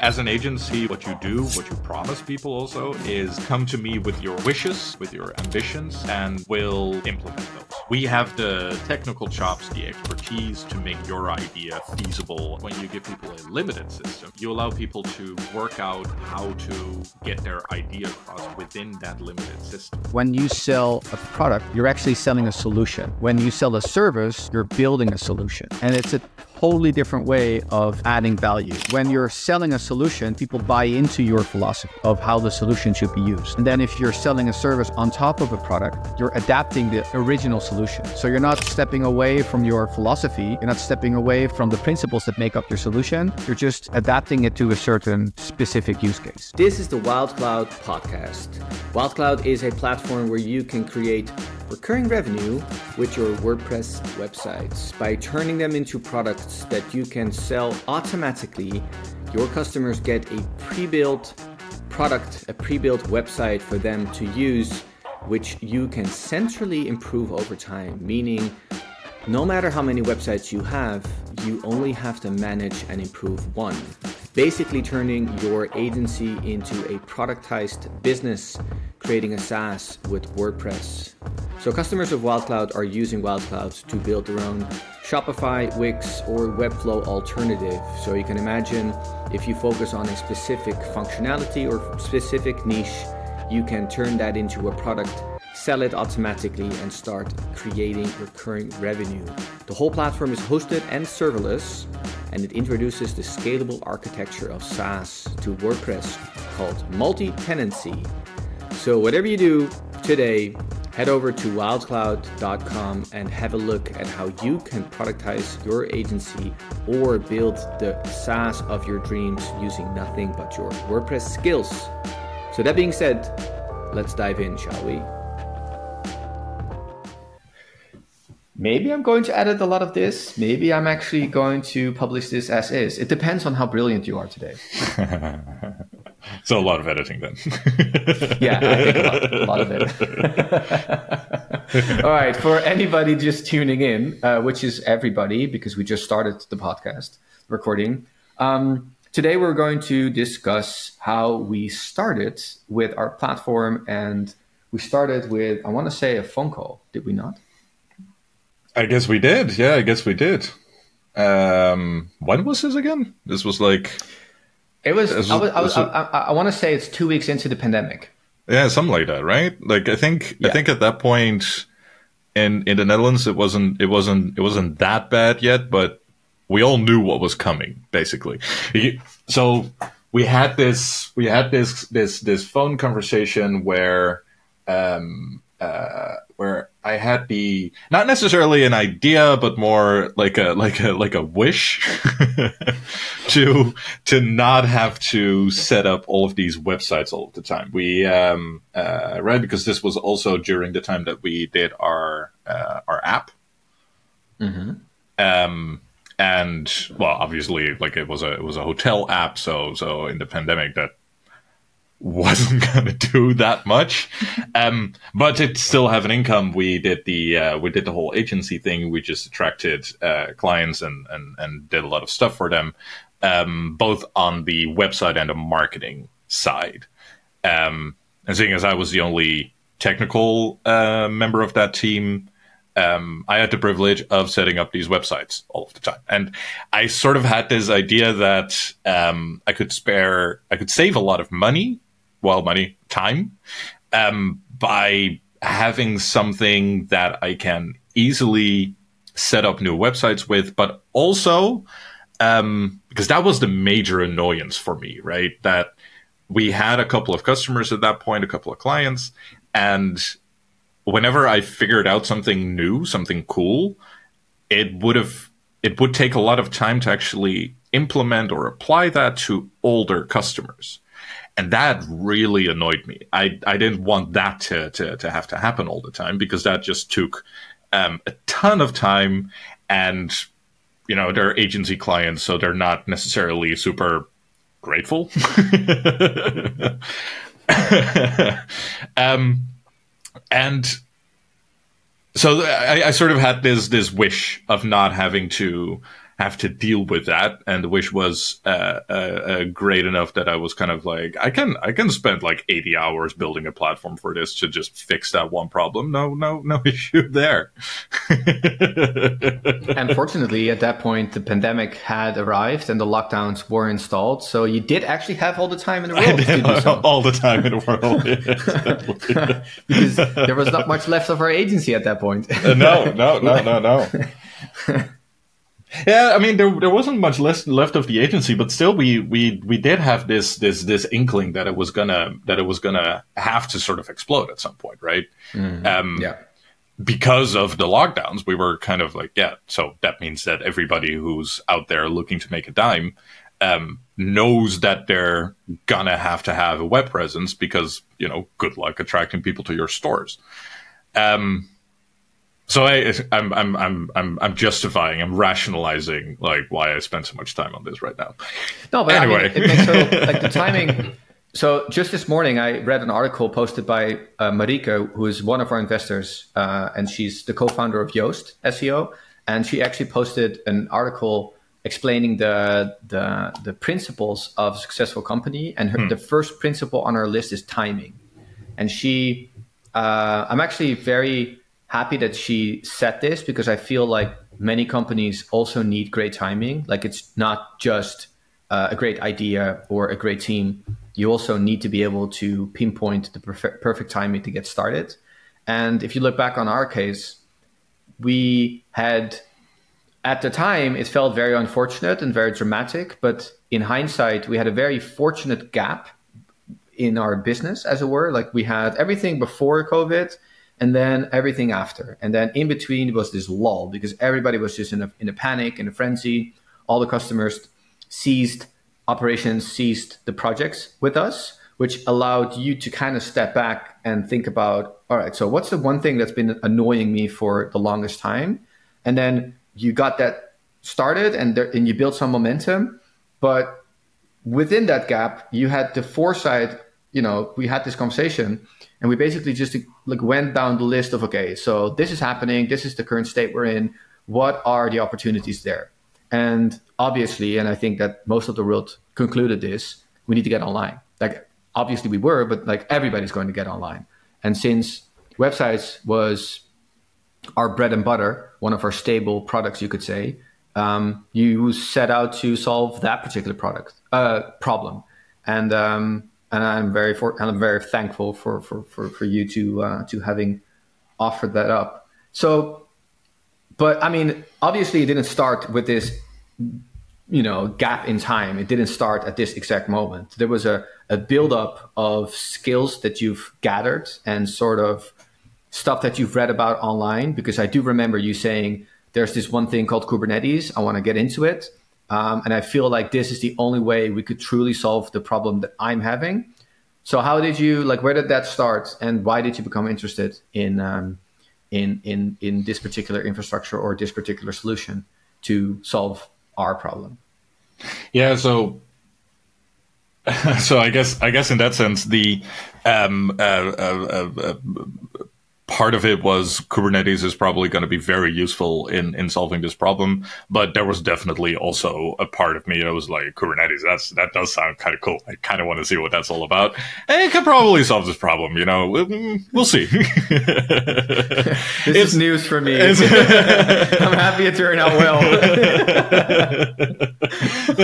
As an agency, what you do, what you promise people also, is come to me with your wishes, with your ambitions, and we'll implement those. We have the technical chops, the expertise to make your idea feasible. When you give people a limited system, you allow people to work out how to get their idea across within that limited system. When you sell a product, you're actually selling a solution. When you sell a service, you're building a solution. And it's a totally different way of adding value. When you're selling a solution, people buy into your philosophy of how the solution should be used. And then if you're selling a service on top of a product, you're adapting the original solution. So you're not stepping away from your philosophy, you're not stepping away from the principles that make up your solution, you're just adapting it to a certain specific use case. This is the WildCloud podcast. WildCloud is a platform where you can create recurring revenue with your WordPress websites by turning them into products that you can sell automatically. Your customers get a pre built product, a pre built website for them to use, which you can centrally improve over time, meaning no matter how many websites you have, you only have to manage and improve one. Basically, turning your agency into a productized business, creating a SaaS with WordPress. So, customers of WildCloud are using WildCloud to build their own Shopify, Wix, or Webflow alternative. So, you can imagine if you focus on a specific functionality or specific niche, you can turn that into a product sell it automatically, and start creating recurring revenue. The whole platform is hosted and serverless, and it introduces the scalable architecture of SaaS to WordPress called multi tenancy. So, whatever you do today, head over to wildcloud.com and have a look at how you can productize your agency or build the SaaS of your dreams using nothing but your WordPress skills. So, that being said, let's dive in, shall we? Maybe I'm going to edit a lot of this. Maybe I'm actually going to publish this as is. It depends on how brilliant you are today. so a lot of editing then. yeah, I think a lot, a lot of it. All right, for anybody just tuning in, uh, which is everybody, because we just started the podcast recording. Um, today we're going to discuss how we started with our platform, and we started with I want to say a phone call. Did we not? I guess we did. Yeah, I guess we did. Um, when was this again? This was like. It was. was I, was, I, was, I, I, I want to say it's two weeks into the pandemic. Yeah, something like that, right? Like I think yeah. I think at that point in in the Netherlands it wasn't it wasn't it wasn't that bad yet, but we all knew what was coming basically. So we had this we had this this this phone conversation where um uh where I had the not necessarily an idea, but more like a like a like a wish to to not have to set up all of these websites all the time. We um, uh, right because this was also during the time that we did our uh, our app. Mm-hmm. Um, and well, obviously, like it was a it was a hotel app, so so in the pandemic that wasn't going to do that much. Um, but to still have an income, we did the uh, we did the whole agency thing. We just attracted uh, clients and, and and did a lot of stuff for them, um, both on the website and the marketing side. Um, and seeing as I was the only technical uh, member of that team. Um, I had the privilege of setting up these websites all of the time, and I sort of had this idea that um, I could spare, I could save a lot of money well, money, time, um, by having something that I can easily set up new websites with, but also um, because that was the major annoyance for me, right? That we had a couple of customers at that point, a couple of clients, and whenever I figured out something new, something cool, it would have it would take a lot of time to actually implement or apply that to older customers and that really annoyed me. I, I didn't want that to, to, to have to happen all the time because that just took um, a ton of time and you know they're agency clients so they're not necessarily super grateful um, and so I, I, sort of had this this wish of not having to have to deal with that. And the wish was uh, uh, uh, great enough that I was kind of like, I can I can spend like eighty hours building a platform for this to just fix that one problem. No, no, no issue there. Unfortunately, at that point, the pandemic had arrived and the lockdowns were installed. So you did actually have all the time in the world to do so. All the time in the world. because there was not much left of our agency at that point. Uh, no, no, no, no, no. Yeah, I mean there there wasn't much less left of the agency, but still we we we did have this this this inkling that it was gonna that it was gonna have to sort of explode at some point, right? Mm-hmm. Um, yeah. Because of the lockdowns, we were kind of like, yeah. So that means that everybody who's out there looking to make a dime um, knows that they're gonna have to have a web presence because you know, good luck attracting people to your stores. Um, so I, I'm, I'm, I'm, I'm, I'm justifying, I'm rationalizing like why I spend so much time on this right now. No, but anyway, I mean, it makes like the timing. So just this morning, I read an article posted by uh, Marieke, who is one of our investors, uh, and she's the co-founder of Yoast SEO, and she actually posted an article explaining the the, the principles of a successful company, and her, hmm. the first principle on her list is timing, and she, uh, I'm actually very happy that she said this because I feel like many companies also need great timing. Like it's not just uh, a great idea or a great team. You also need to be able to pinpoint the perfect, perfect timing to get started. And if you look back on our case, we had at the time it felt very unfortunate and very dramatic, but in hindsight, we had a very fortunate gap in our business, as it were. Like we had everything before COVID and then everything after. And then in between was this lull because everybody was just in a, in a panic, in a frenzy. All the customers seized operations, seized the projects with us, which allowed you to kind of step back and think about, all right, so what's the one thing that's been annoying me for the longest time? And then you got that started and, there, and you built some momentum. But within that gap, you had the foresight, you know, we had this conversation and we basically just like went down the list of okay so this is happening this is the current state we're in what are the opportunities there? And obviously and i think that most of the world concluded this we need to get online. Like obviously we were but like everybody's going to get online. And since websites was our bread and butter one of our stable products you could say um, you set out to solve that particular product uh, problem. And um, and I'm very for, I'm very thankful for for for, for you to uh, to having offered that up. So, but I mean, obviously, it didn't start with this, you know, gap in time. It didn't start at this exact moment. There was a a buildup of skills that you've gathered and sort of stuff that you've read about online. Because I do remember you saying there's this one thing called Kubernetes. I want to get into it. Um, and I feel like this is the only way we could truly solve the problem that I'm having. So how did you like? Where did that start, and why did you become interested in um, in in in this particular infrastructure or this particular solution to solve our problem? Yeah. So so I guess I guess in that sense the um, uh, uh, uh, part of it was Kubernetes is probably going to be very useful in, in solving this problem. But there was definitely also a part of me that was like, Kubernetes, that's, that does sound kind of cool. I kind of want to see what that's all about. And it could probably solve this problem, you know, we'll see. this it's, is news for me. I'm happy it turned out well. you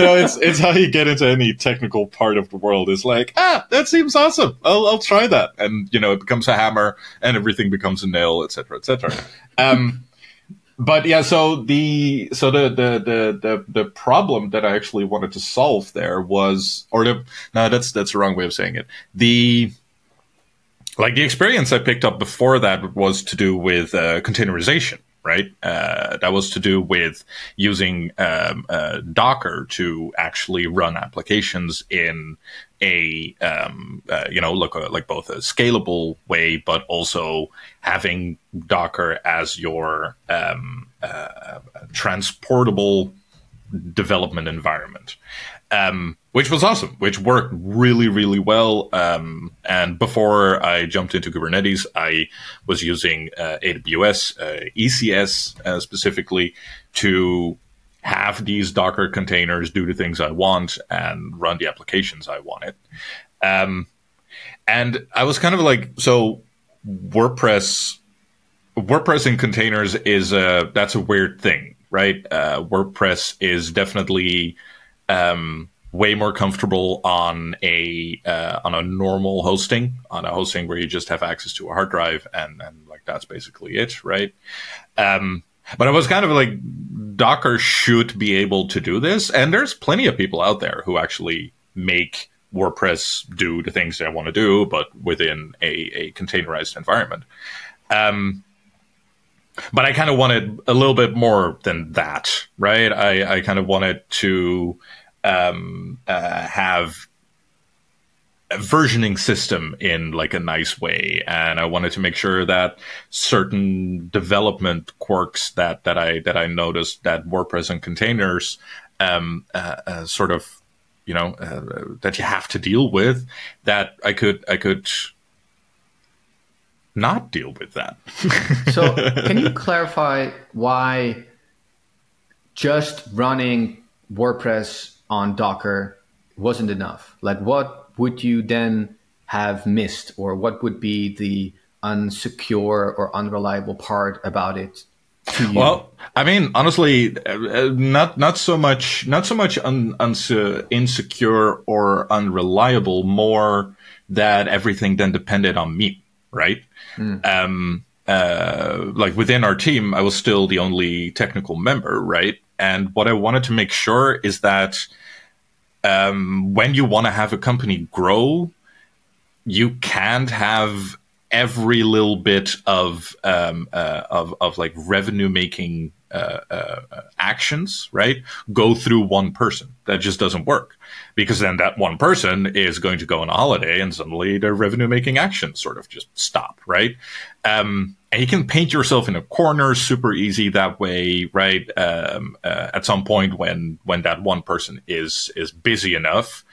know, it's, it's how you get into any technical part of the world is like, ah, that seems awesome. I'll, I'll try that. And, you know, it becomes a hammer and everything becomes a nail, etc., etc. Um, but yeah, so the so the, the the the the problem that I actually wanted to solve there was, or the no, that's that's the wrong way of saying it. The like the experience I picked up before that was to do with uh, containerization, right? Uh, that was to do with using um, uh, Docker to actually run applications in a um, uh, you know look uh, like both a scalable way, but also having Docker as your um, uh, transportable development environment, um, which was awesome, which worked really really well. Um, and before I jumped into Kubernetes, I was using uh, AWS uh, ECS uh, specifically to have these Docker containers do the things I want and run the applications I wanted. Um, and I was kind of like, so WordPress, WordPress in containers is a that's a weird thing, right? Uh, WordPress is definitely um, way more comfortable on a uh, on a normal hosting, on a hosting where you just have access to a hard drive and and like that's basically it, right? Um, but I was kind of like Docker should be able to do this, and there's plenty of people out there who actually make WordPress do the things they want to do, but within a, a containerized environment. Um, but I kind of wanted a little bit more than that, right? I, I kind of wanted to um, uh, have a versioning system in like a nice way, and I wanted to make sure that certain development quirks that that I that I noticed that WordPress and containers um, uh, uh, sort of you know uh, that you have to deal with that I could I could not deal with that. so can you clarify why just running WordPress on Docker wasn't enough? Like what would you then have missed or what would be the unsecure or unreliable part about it well, I mean, honestly, uh, not not so much not so much un, unse- insecure or unreliable. More that everything then depended on me, right? Mm. Um, uh, like within our team, I was still the only technical member, right? And what I wanted to make sure is that um, when you want to have a company grow, you can't have every little bit of um, uh, of of like revenue making actions, right, go through one person. That just doesn't work because then that one person is going to go on a holiday and suddenly their revenue making actions sort of just stop, right? Um, and you can paint yourself in a corner super easy that way, right? Um, uh, at some point when when that one person is is busy enough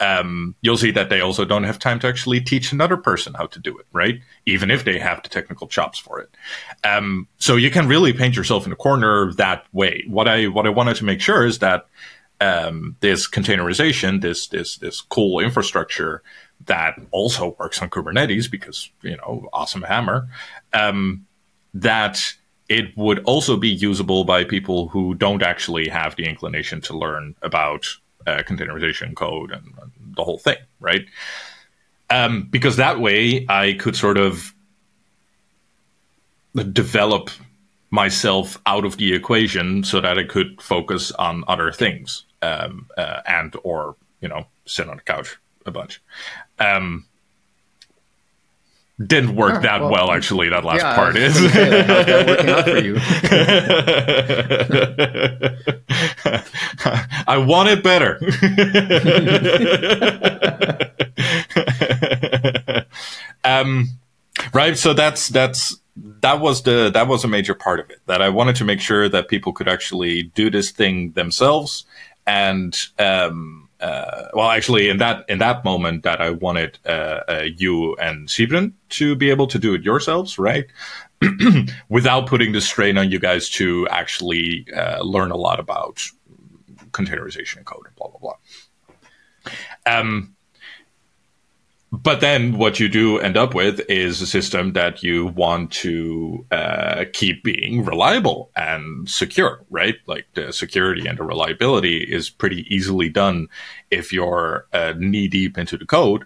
um, you'll see that they also don't have time to actually teach another person how to do it, right? Even if they have the technical chops for it. Um, so you can really paint yourself in a corner that way. What I what I wanted to make sure is that um, this containerization, this this this cool infrastructure that also works on Kubernetes because you know awesome hammer, um, that it would also be usable by people who don't actually have the inclination to learn about uh, containerization code and, and, the whole thing, right? Um, because that way I could sort of develop myself out of the equation so that I could focus on other things um, uh, and or you know sit on the couch a bunch. Um, didn't work oh, that well, well, actually. That last yeah, part is. Say, how's that working out for you? I want it better. um, right. So that's that's that was the that was a major part of it. That I wanted to make sure that people could actually do this thing themselves and. Um, uh, well, actually, in that in that moment, that I wanted uh, uh, you and Sybren to be able to do it yourselves, right? Without putting the strain on you guys to actually uh, learn a lot about containerization and code and blah blah blah. Um, but then what you do end up with is a system that you want to uh, keep being reliable and secure, right? Like the security and the reliability is pretty easily done if you're uh, knee deep into the code,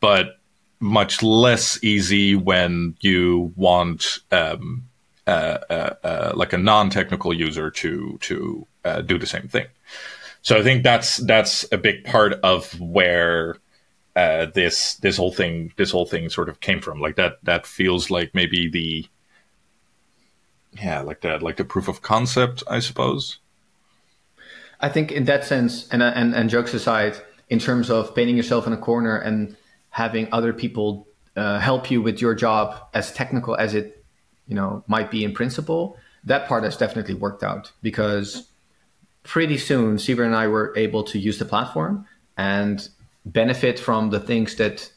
but much less easy when you want um, uh, uh, uh like a non-technical user to to uh, do the same thing. So I think that's that's a big part of where uh, this this whole thing this whole thing sort of came from. Like that that feels like maybe the yeah like that like the proof of concept, I suppose. I think in that sense, and and and jokes aside, in terms of painting yourself in a corner and having other people uh, help you with your job, as technical as it you know might be in principle, that part has definitely worked out because pretty soon, Sybren and I were able to use the platform and benefit from the things that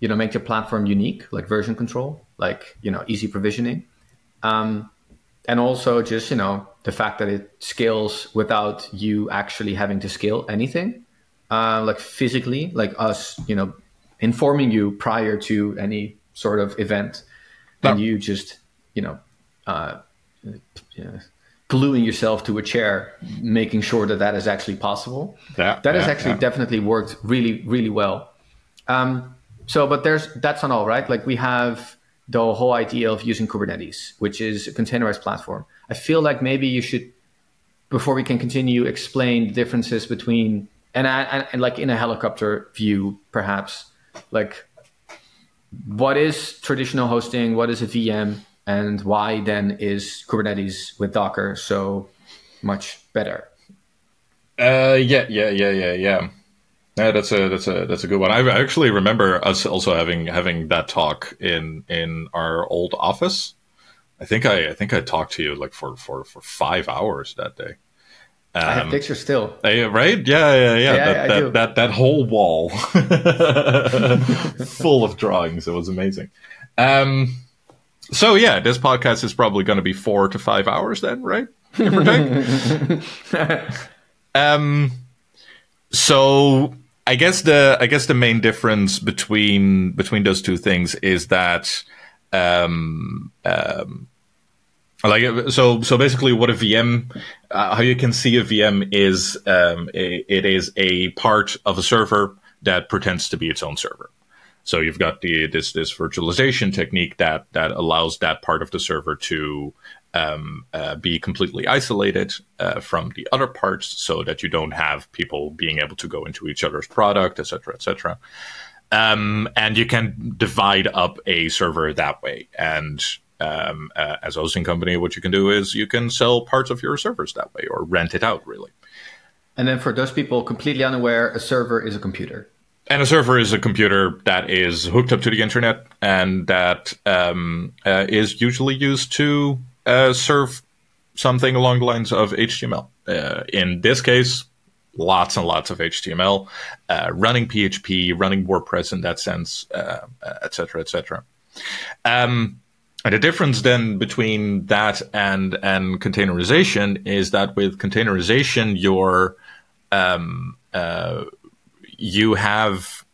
you know make your platform unique, like version control, like you know easy provisioning, um, and also just you know the fact that it scales without you actually having to scale anything, uh, like physically, like us, you know, informing you prior to any sort of event, and you just, you know, uh, gluing yourself to a chair, making sure that that is actually possible. Yeah, that yeah, has actually yeah. definitely worked really, really well. Um, so, but there's that's not all, right? Like we have the whole idea of using Kubernetes, which is a containerized platform. I feel like maybe you should, before we can continue, explain the differences between and, and, and like in a helicopter view, perhaps, like what is traditional hosting, what is a VM, and why then is Kubernetes with Docker so much better? Uh, yeah, yeah, yeah, yeah, yeah. Yeah, that's a that's a that's a good one. I actually remember us also having having that talk in in our old office. I think I I think I talked to you like for for for five hours that day. Um, I have pictures still. Uh, right? Yeah, yeah, yeah. yeah that, I that, that that whole wall full of drawings. It was amazing. Um, so yeah, this podcast is probably going to be four to five hours then, right? Give or take. um, so I guess the I guess the main difference between between those two things is that um, um, like so so basically what a VM uh, how you can see a VM is um, a, it is a part of a server that pretends to be its own server. So you've got the this this virtualization technique that that allows that part of the server to um, uh, be completely isolated uh, from the other parts, so that you don't have people being able to go into each other's product, etc., etc. Um, and you can divide up a server that way. And um, uh, as a hosting company, what you can do is you can sell parts of your servers that way, or rent it out, really. And then for those people completely unaware, a server is a computer. And a server is a computer that is hooked up to the internet and that um, uh, is usually used to uh, serve something along the lines of HTML. Uh, in this case, lots and lots of HTML, uh, running PHP, running WordPress in that sense, etc., etc. Um, and the difference then between that and and containerization is that with containerization, you're um, uh, you have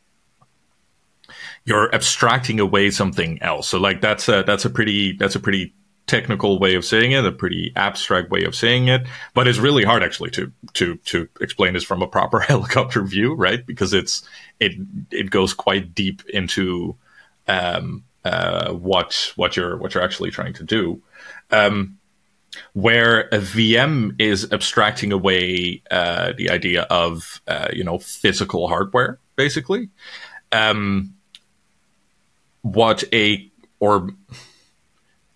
you're abstracting away something else. So like that's a that's a pretty that's a pretty technical way of saying it, a pretty abstract way of saying it, but it's really hard actually to to to explain this from a proper helicopter view, right? Because it's it it goes quite deep into um, uh, what what you're what you're actually trying to do. Um, where a VM is abstracting away uh, the idea of uh, you know physical hardware, basically. Um, what a or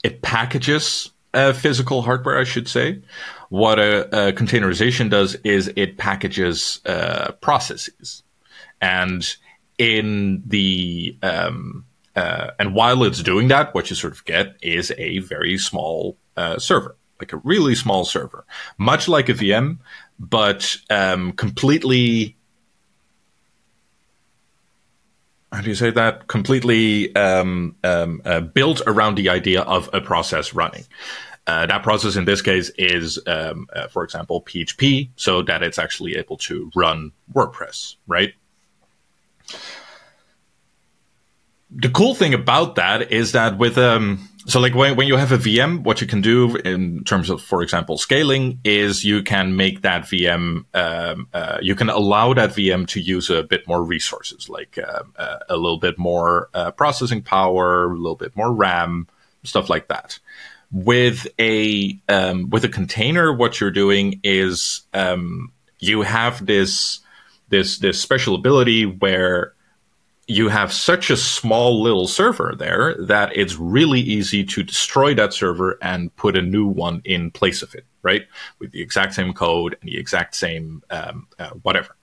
it packages uh, physical hardware, I should say. What a, a containerization does is it packages uh, processes, and in the um, uh, and while it's doing that, what you sort of get is a very small uh, server, like a really small server, much like a VM, but um, completely. How do you say that? Completely um, um, uh, built around the idea of a process running. Uh, that process in this case is, um, uh, for example, PHP, so that it's actually able to run WordPress, right? the cool thing about that is that with um so like when, when you have a VM, what you can do in terms of, for example, scaling is you can make that VM, um, uh, you can allow that VM to use a bit more resources, like uh, uh, a little bit more uh, processing power, a little bit more RAM, stuff like that. With a um, with a container, what you're doing is um, you have this this this special ability where you have such a small little server there that it's really easy to destroy that server and put a new one in place of it, right? With the exact same code and the exact same um, uh, whatever.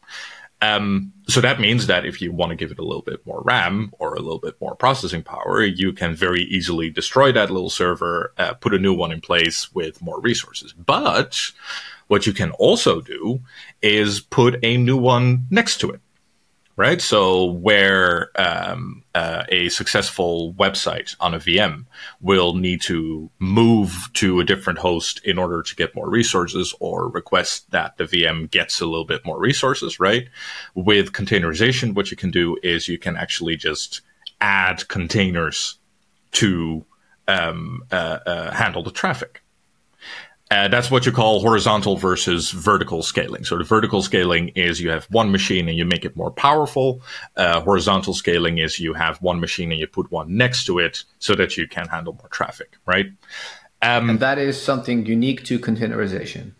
Um, so that means that if you want to give it a little bit more RAM or a little bit more processing power, you can very easily destroy that little server, uh, put a new one in place with more resources. But what you can also do is put a new one next to it right? So where um, uh, a successful website on a VM will need to move to a different host in order to get more resources or request that the VM gets a little bit more resources, right? With containerization, what you can do is you can actually just add containers to um, uh, uh, handle the traffic. Uh, that's what you call horizontal versus vertical scaling. So the vertical scaling is you have one machine and you make it more powerful. Uh, horizontal scaling is you have one machine and you put one next to it so that you can handle more traffic, right? Um, and that is something unique to containerization.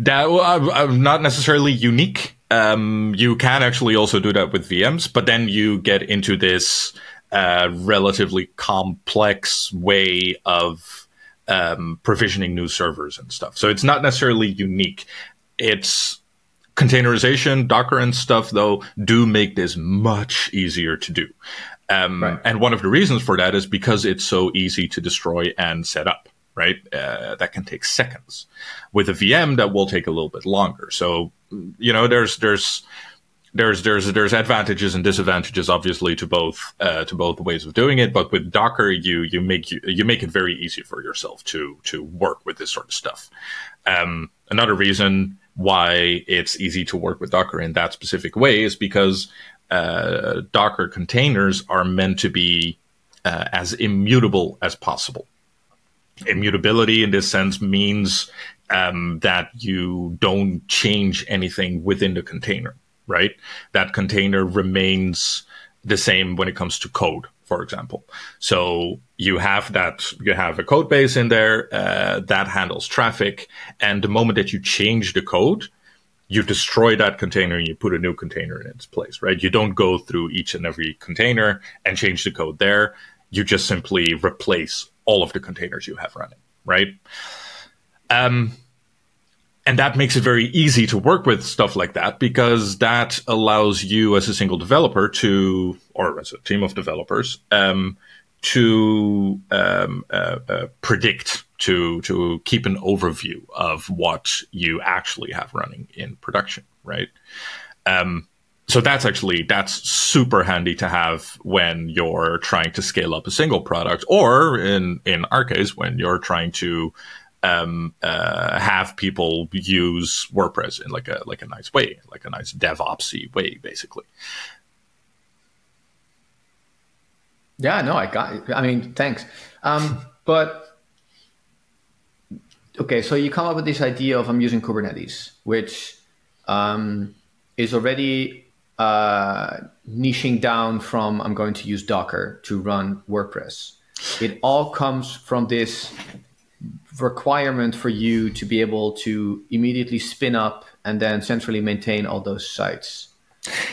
That well, uh, not necessarily unique. Um, you can actually also do that with VMs, but then you get into this uh, relatively complex way of um, provisioning new servers and stuff. So it's not necessarily unique. It's containerization, Docker and stuff, though, do make this much easier to do. Um, right. And one of the reasons for that is because it's so easy to destroy and set up, right? Uh, that can take seconds. With a VM, that will take a little bit longer. So, you know, there's, there's, there's there's there's advantages and disadvantages obviously to both uh, to both ways of doing it but with docker you you make you, you make it very easy for yourself to to work with this sort of stuff. Um, another reason why it's easy to work with docker in that specific way is because uh, docker containers are meant to be uh, as immutable as possible. Immutability in this sense means um, that you don't change anything within the container right? That container remains the same when it comes to code, for example. So you have that, you have a code base in there uh, that handles traffic. And the moment that you change the code, you destroy that container and you put a new container in its place, right? You don't go through each and every container and change the code there. You just simply replace all of the containers you have running, right? Um, and that makes it very easy to work with stuff like that because that allows you as a single developer to, or as a team of developers, um, to um, uh, uh, predict, to to keep an overview of what you actually have running in production, right? Um, so that's actually that's super handy to have when you're trying to scale up a single product, or in in our case, when you're trying to um, uh, have people use WordPress in like a like a nice way, like a nice DevOpsy way, basically. Yeah, no, I got. I mean, thanks. Um, but okay, so you come up with this idea of I'm using Kubernetes, which um, is already uh, niching down from I'm going to use Docker to run WordPress. It all comes from this requirement for you to be able to immediately spin up and then centrally maintain all those sites.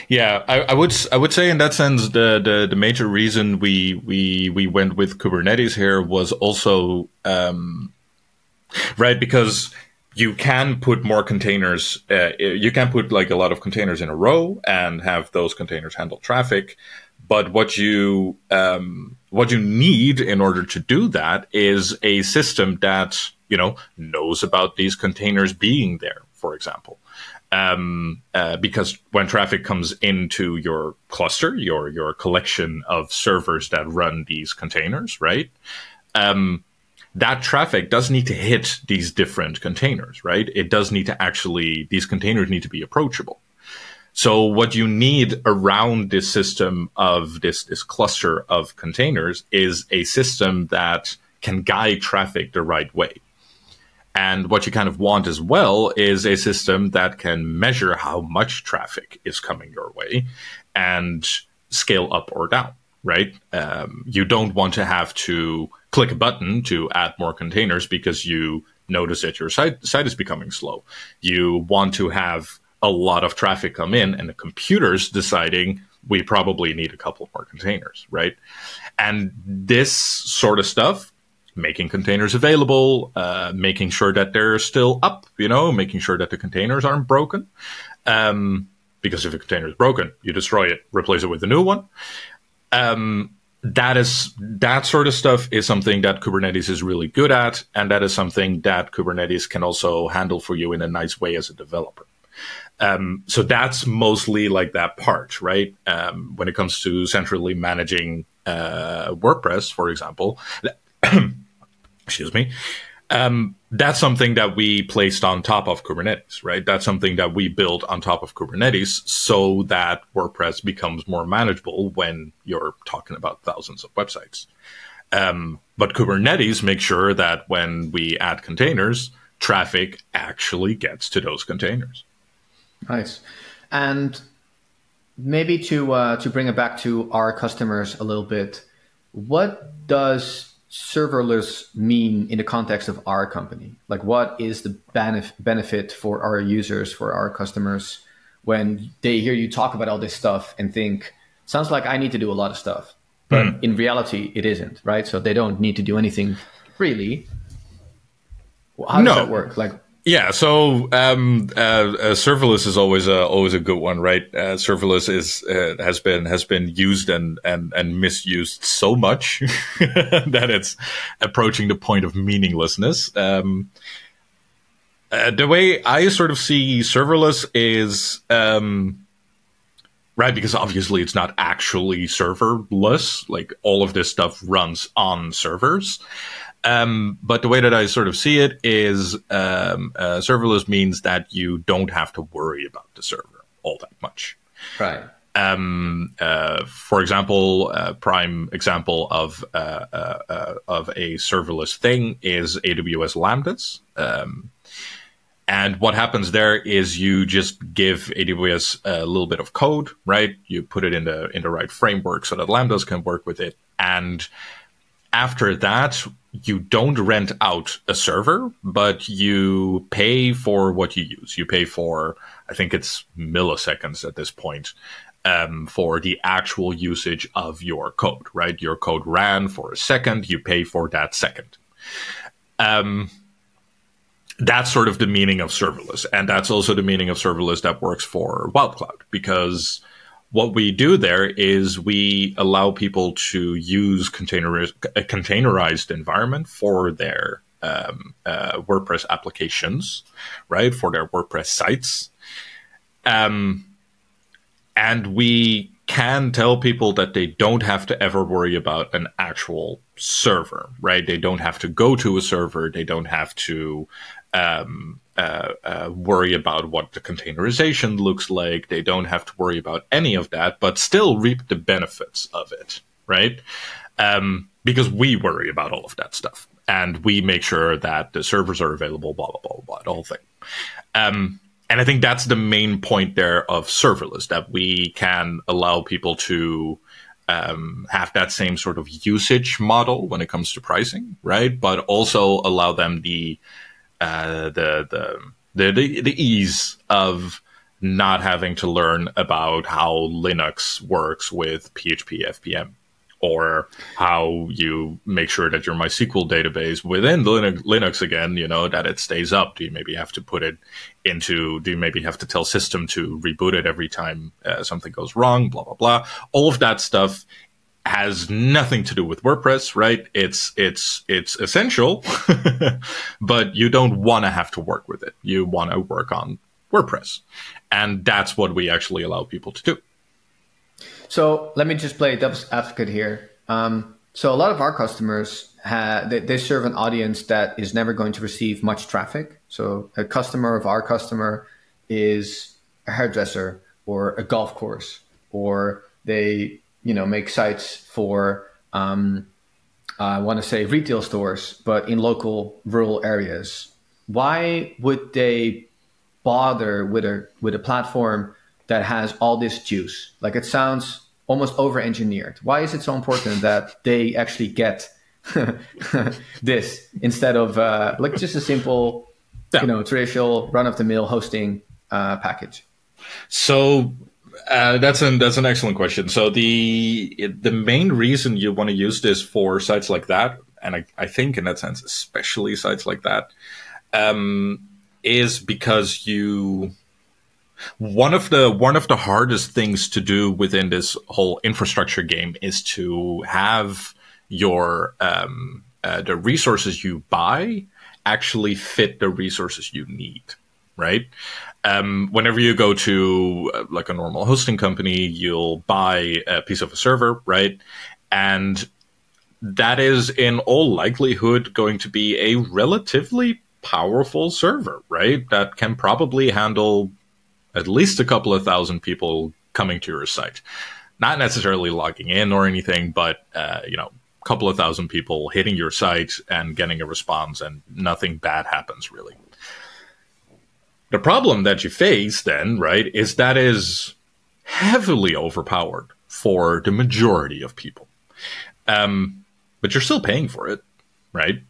Yeah, I, I, would I would say in that sense the, the, the major reason we we we went with Kubernetes here was also um, right because you can put more containers. Uh, you can put like a lot of containers in a row and have those containers handle traffic. But what you um, what you need in order to do that is a system that you know knows about these containers being there for example. Um, uh, because when traffic comes into your cluster your your collection of servers that run these containers right um, that traffic does need to hit these different containers right? It does need to actually these containers need to be approachable so what you need around this system of this, this cluster of containers is a system that can guide traffic the right way. And what you kind of want as well is a system that can measure how much traffic is coming your way and scale up or down, right? Um, you don't want to have to click a button to add more containers because you notice that your site, site is becoming slow. You want to have a lot of traffic come in and the computer's deciding we probably need a couple more containers, right? And this sort of stuff, making containers available, uh, making sure that they're still up, you know, making sure that the containers aren't broken. Um, because if a container is broken, you destroy it, replace it with a new one. Um, that is that sort of stuff is something that Kubernetes is really good at, and that is something that Kubernetes can also handle for you in a nice way as a developer. Um, so that's mostly like that part, right? Um, when it comes to centrally managing uh, WordPress, for example, excuse me, um, that's something that we placed on top of Kubernetes, right? That's something that we built on top of Kubernetes so that WordPress becomes more manageable when you're talking about thousands of websites. Um, but Kubernetes makes sure that when we add containers, traffic actually gets to those containers. Nice. And maybe to uh, to bring it back to our customers a little bit, what does serverless mean in the context of our company? Like, what is the benef- benefit for our users, for our customers, when they hear you talk about all this stuff and think, sounds like I need to do a lot of stuff. But mm. in reality, it isn't, right? So they don't need to do anything really. How does no. that work? Like, yeah, so um, uh, uh, serverless is always a always a good one, right? Uh, serverless is uh, has been has been used and and and misused so much that it's approaching the point of meaninglessness. Um, uh, the way I sort of see serverless is um, right because obviously it's not actually serverless. Like all of this stuff runs on servers. Um, but the way that I sort of see it is um, uh, serverless means that you don't have to worry about the server all that much. Right. Um, uh, for example, a prime example of uh, uh, uh of a serverless thing is AWS Lambdas. Um, and what happens there is you just give AWS a little bit of code, right? You put it in the in the right framework so that Lambdas can work with it, and after that, you don't rent out a server, but you pay for what you use. You pay for, I think it's milliseconds at this point, um, for the actual usage of your code, right? Your code ran for a second, you pay for that second. Um, that's sort of the meaning of serverless. And that's also the meaning of serverless that works for WildCloud because what we do there is we allow people to use containeriz- a containerized environment for their um, uh, WordPress applications, right? For their WordPress sites. Um, and we can tell people that they don't have to ever worry about an actual server, right? They don't have to go to a server. They don't have to um, uh, uh, worry about what the containerization looks like. They don't have to worry about any of that, but still reap the benefits of it, right? Um, because we worry about all of that stuff and we make sure that the servers are available, blah, blah, blah, blah, the whole thing. Um, and I think that's the main point there of serverless that we can allow people to um, have that same sort of usage model when it comes to pricing, right? But also allow them the uh, the, the the the ease of not having to learn about how Linux works with PHP FPM or how you make sure that your MySQL database within Linux, Linux again, you know, that it stays up. Do you maybe have to put it into, do you maybe have to tell system to reboot it every time uh, something goes wrong, blah, blah, blah. All of that stuff has nothing to do with WordPress, right? It's it's it's essential, but you don't want to have to work with it. You want to work on WordPress, and that's what we actually allow people to do. So let me just play devil's advocate here. Um, so a lot of our customers have, they, they serve an audience that is never going to receive much traffic. So a customer of our customer is a hairdresser or a golf course, or they you know make sites for um, I want to say retail stores, but in local rural areas. Why would they bother with a with a platform that has all this juice? Like it sounds almost over engineered. Why is it so important that they actually get this instead of uh, like just a simple, yeah. you know, traditional run of the mill hosting uh, package? So uh, that's an that's an excellent question. So the the main reason you want to use this for sites like that, and I, I think in that sense, especially sites like that, um, is because you one of the one of the hardest things to do within this whole infrastructure game is to have your um, uh, the resources you buy actually fit the resources you need right? Um, whenever you go to uh, like a normal hosting company, you'll buy a piece of a server, right? And that is in all likelihood going to be a relatively powerful server, right? That can probably handle at least a couple of thousand people coming to your site. Not necessarily logging in or anything, but uh, you know, a couple of thousand people hitting your site and getting a response, and nothing bad happens really. The problem that you face then, right, is that is heavily overpowered for the majority of people. Um, but you're still paying for it, right?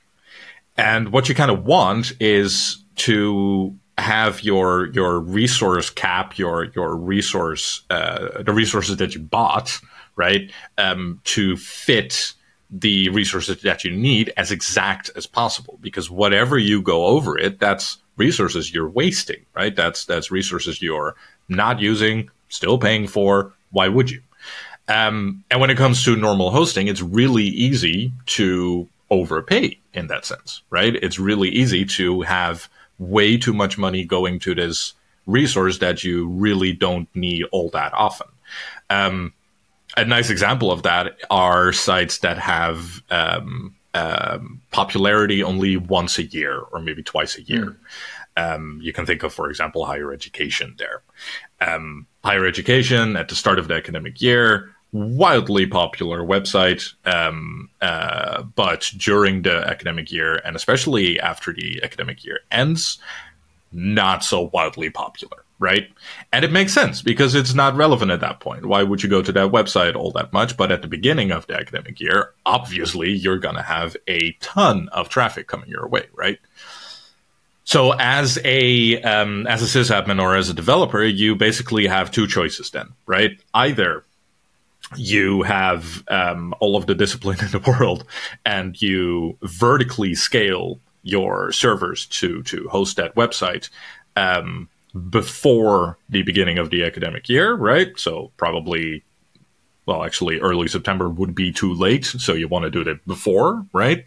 And what you kind of want is to have your your resource cap, your your resource, uh, the resources that you bought, right, um, to fit the resources that you need as exact as possible. Because whatever you go over it, that's resources you're wasting, right? That's that's resources you're not using, still paying for. Why would you? Um, and when it comes to normal hosting, it's really easy to overpay in that sense, right? It's really easy to have way too much money going to this resource that you really don't need all that often. Um, a nice example of that are sites that have um, um, popularity only once a year or maybe twice a year. Mm. you can think of, for example, higher education there. Um, higher education at the start of the academic year wildly popular website, um, uh, but during the academic year, and especially after the academic year ends, not so wildly popular, right? And it makes sense because it's not relevant at that point. Why would you go to that website all that much? But at the beginning of the academic year, obviously you're going to have a ton of traffic coming your way, right? So as a um, as a sysadmin or as a developer, you basically have two choices then, right? Either you have um, all of the discipline in the world and you vertically scale your servers to to host that website um, before the beginning of the academic year, right? So probably, well, actually, early September would be too late. So you want to do that before, right?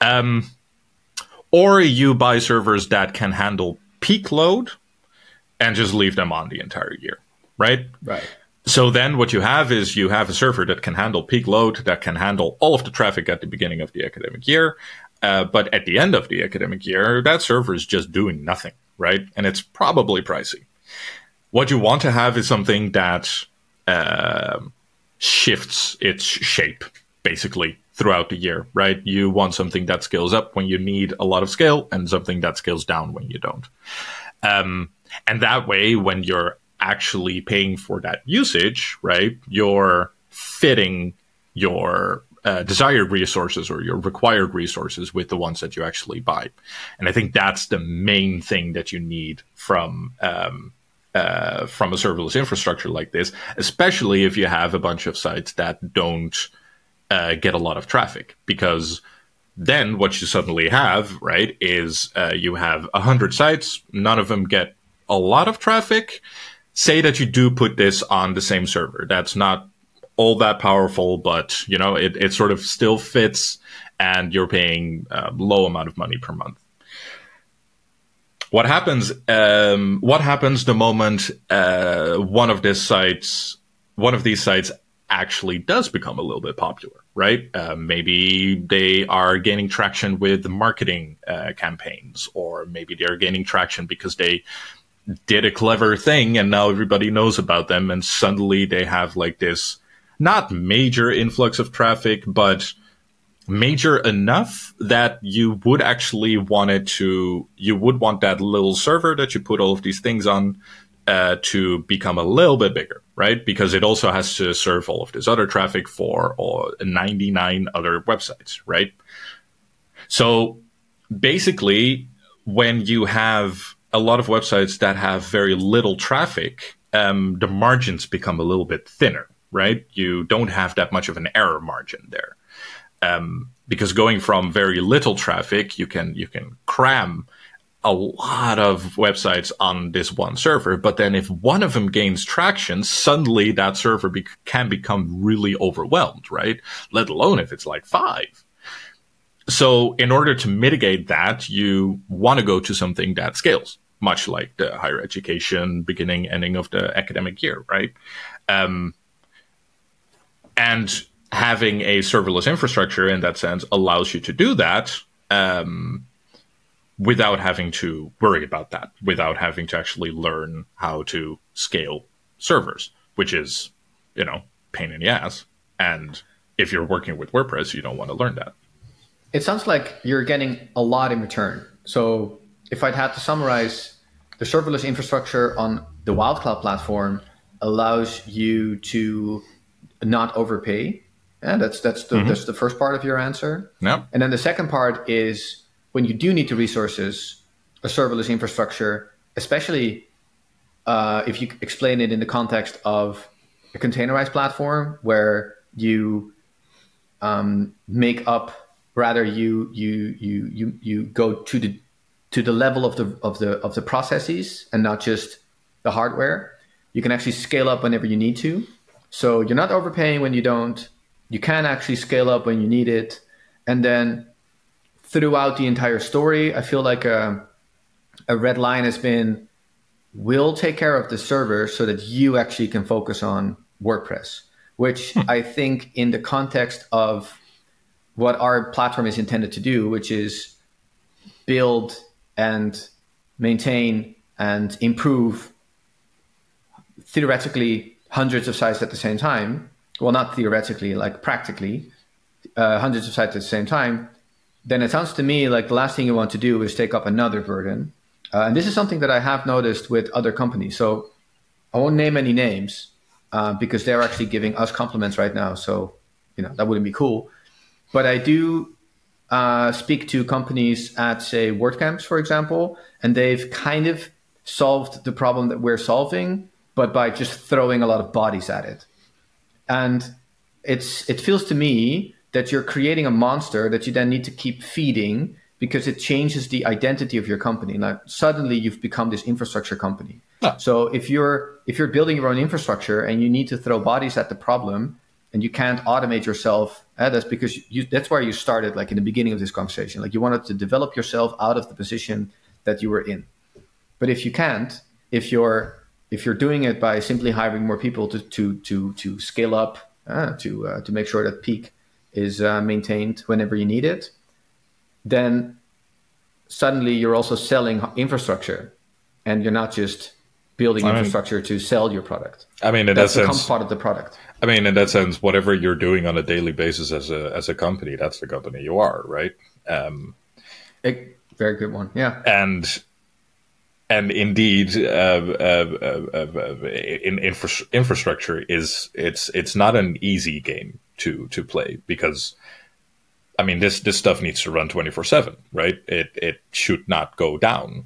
Um, or you buy servers that can handle peak load and just leave them on the entire year, right? Right. So then what you have is you have a server that can handle peak load, that can handle all of the traffic at the beginning of the academic year. Uh, but at the end of the academic year, that server is just doing nothing, right? And it's probably pricey. What you want to have is something that uh, shifts its shape, basically, throughout the year, right? You want something that scales up when you need a lot of scale and something that scales down when you don't. Um, and that way, when you're actually paying for that usage, right, you're fitting your uh, desired resources or your required resources with the ones that you actually buy. And I think that's the main thing that you need from um, uh, from a serverless infrastructure like this, especially if you have a bunch of sites that don't uh, get a lot of traffic, because then what you suddenly have, right, is uh, you have a hundred sites, none of them get a lot of traffic, say that you do put this on the same server. That's not all that powerful, but you know, it, it sort of still fits and you're paying a low amount of money per month. What happens? Um, what happens the moment uh, one of these sites, one of these sites, actually does become a little bit popular, right? Uh, maybe they are gaining traction with marketing uh, campaigns, or maybe they are gaining traction because they did a clever thing and now everybody knows about them and suddenly they have like this not major influx of traffic but major enough that you would actually want it to you would want that little server that you put all of these things on uh, to become a little bit bigger right? Because it also has to serve all of this other traffic for all 99 other websites right? So basically when you have a lot of websites that have very little traffic, um, the margins become a little bit thinner, right? You don't have that much of an error margin there. Um, because going from very little traffic, you can you can cram a lot of websites on this one server. But then if one of them gains traction, suddenly that server be- can become really overwhelmed, right? Let alone if it's like five. So in order to mitigate that, you want to go to something that scales much like the higher education beginning ending of the academic year, right? Um, and having a serverless infrastructure in that sense allows you to do that um, without having to worry about that, without having to actually learn how to scale servers, which is, you know, pain in the ass. And if you're working with WordPress, you don't want to learn that. It sounds like you're getting a lot in return. So if I'd had to summarize, the serverless infrastructure on the WildCloud platform allows you to not overpay yeah, that's that's the mm-hmm. that's the first part of your answer. Yeah. And then the second part is when you do need the resources, a serverless infrastructure, especially uh, if you explain it in the context of a containerized platform where you um, make up rather you you you you you go to the to the level of the of the of the processes and not just the hardware. You can actually scale up whenever you need to. So you're not overpaying when you don't you can actually scale up when you need it. And then throughout the entire story, I feel like a, a red line has been we'll take care of the server so that you actually can focus on WordPress, which hmm. I think in the context of what our platform is intended to do, which is build and maintain and improve theoretically hundreds of sites at the same time, well, not theoretically, like practically, uh, hundreds of sites at the same time, then it sounds to me like the last thing you want to do is take up another burden. Uh, and this is something that I have noticed with other companies. So I won't name any names uh, because they're actually giving us compliments right now. So, you know, that wouldn't be cool. But I do uh, speak to companies at, say, WordCamps, for example, and they've kind of solved the problem that we're solving, but by just throwing a lot of bodies at it and it's it feels to me that you're creating a monster that you then need to keep feeding because it changes the identity of your company. Like suddenly you've become this infrastructure company. So if you're if you're building your own infrastructure and you need to throw bodies at the problem and you can't automate yourself, eh, that's because you, that's where you started. Like in the beginning of this conversation, like you wanted to develop yourself out of the position that you were in. But if you can't, if you're if you're doing it by simply hiring more people to to to to scale up uh, to uh, to make sure that peak is uh, maintained whenever you need it, then suddenly you're also selling infrastructure, and you're not just building I infrastructure mean, to sell your product. I mean, in that becomes part of the product. I mean, in that sense, whatever you're doing on a daily basis as a as a company, that's the company you are, right? Um, a very good one, yeah. And and indeed, uh, uh, uh, in infra- infrastructure is it's it's not an easy game to to play because, I mean, this this stuff needs to run twenty four seven, right? It it should not go down.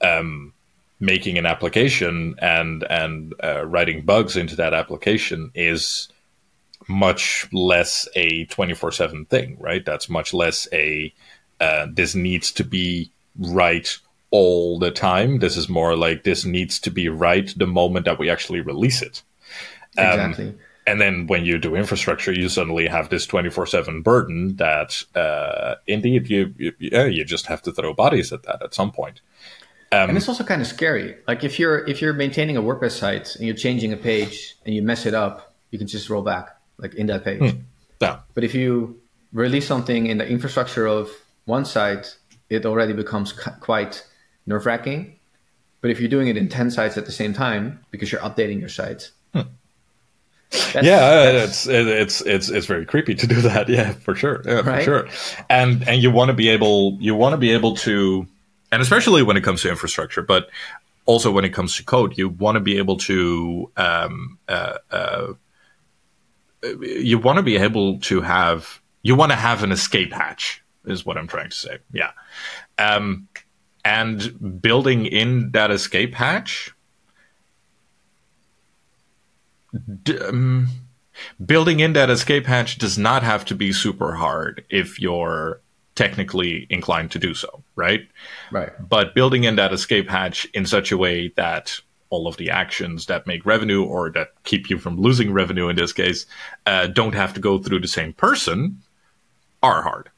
Um, making an application and and uh, writing bugs into that application is much less a 24/7 thing right that's much less a uh, this needs to be right all the time. This is more like this needs to be right the moment that we actually release it. Um, exactly. And then when you do infrastructure, you suddenly have this 24 7 burden that uh, indeed you, you, yeah, you just have to throw bodies at that at some point. Um, and it's also kind of scary. Like if you're if you're maintaining a WordPress site and you're changing a page and you mess it up, you can just roll back like in that page. Hmm. Yeah. But if you release something in the infrastructure of one site, it already becomes quite nerve wracking. But if you're doing it in 10 sites at the same time because you're updating your sites, hmm. That's, yeah, that's, it's it's it's it's very creepy to do that. Yeah, for sure. Yeah, right? for sure. And and you want to be able you want to be able to, and especially when it comes to infrastructure, but also when it comes to code, you want to be able to um, uh, uh, you want to be able to have you want to have an escape hatch is what I'm trying to say. Yeah. Um, and building in that escape hatch d- um, building in that escape hatch does not have to be super hard if you're technically inclined to do so right? Right. But building in that escape hatch in such a way that all of the actions that make revenue or that keep you from losing revenue in this case uh, don't have to go through the same person are hard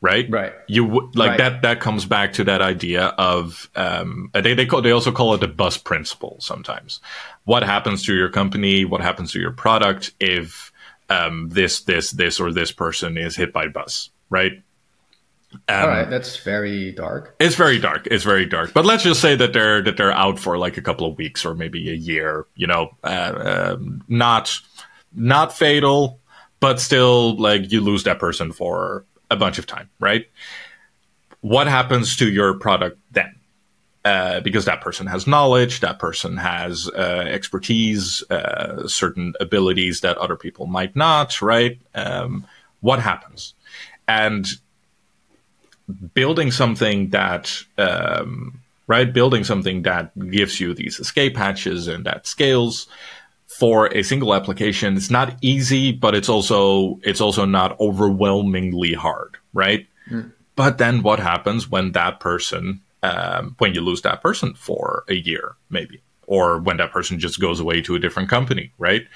right? Right. You w- like Right. that. That comes back to that idea of um, they they call, they also call it the bus principle. Sometimes, what happens to your company? What happens to your product if um, this this this or this person is hit by a bus, right? Um, All right, that's very dark. It's very dark. It's very dark. But let's just say that they're that they're out for like a couple of weeks or maybe a year. You know, uh, um, not not fatal, but still like you lose that person for a bunch of time, right? What happens to your product then? Uh, because that person has knowledge, that person has uh, expertise, uh, certain abilities that other people might not, right? Um, what happens? And building something that um, right building something that gives you these escape hatches and that scales for a single application. It's not easy but it's also it's also not overwhelmingly hard right? But then what happens when that person um, when you lose that person for a year maybe or when that person just goes away to a different company right?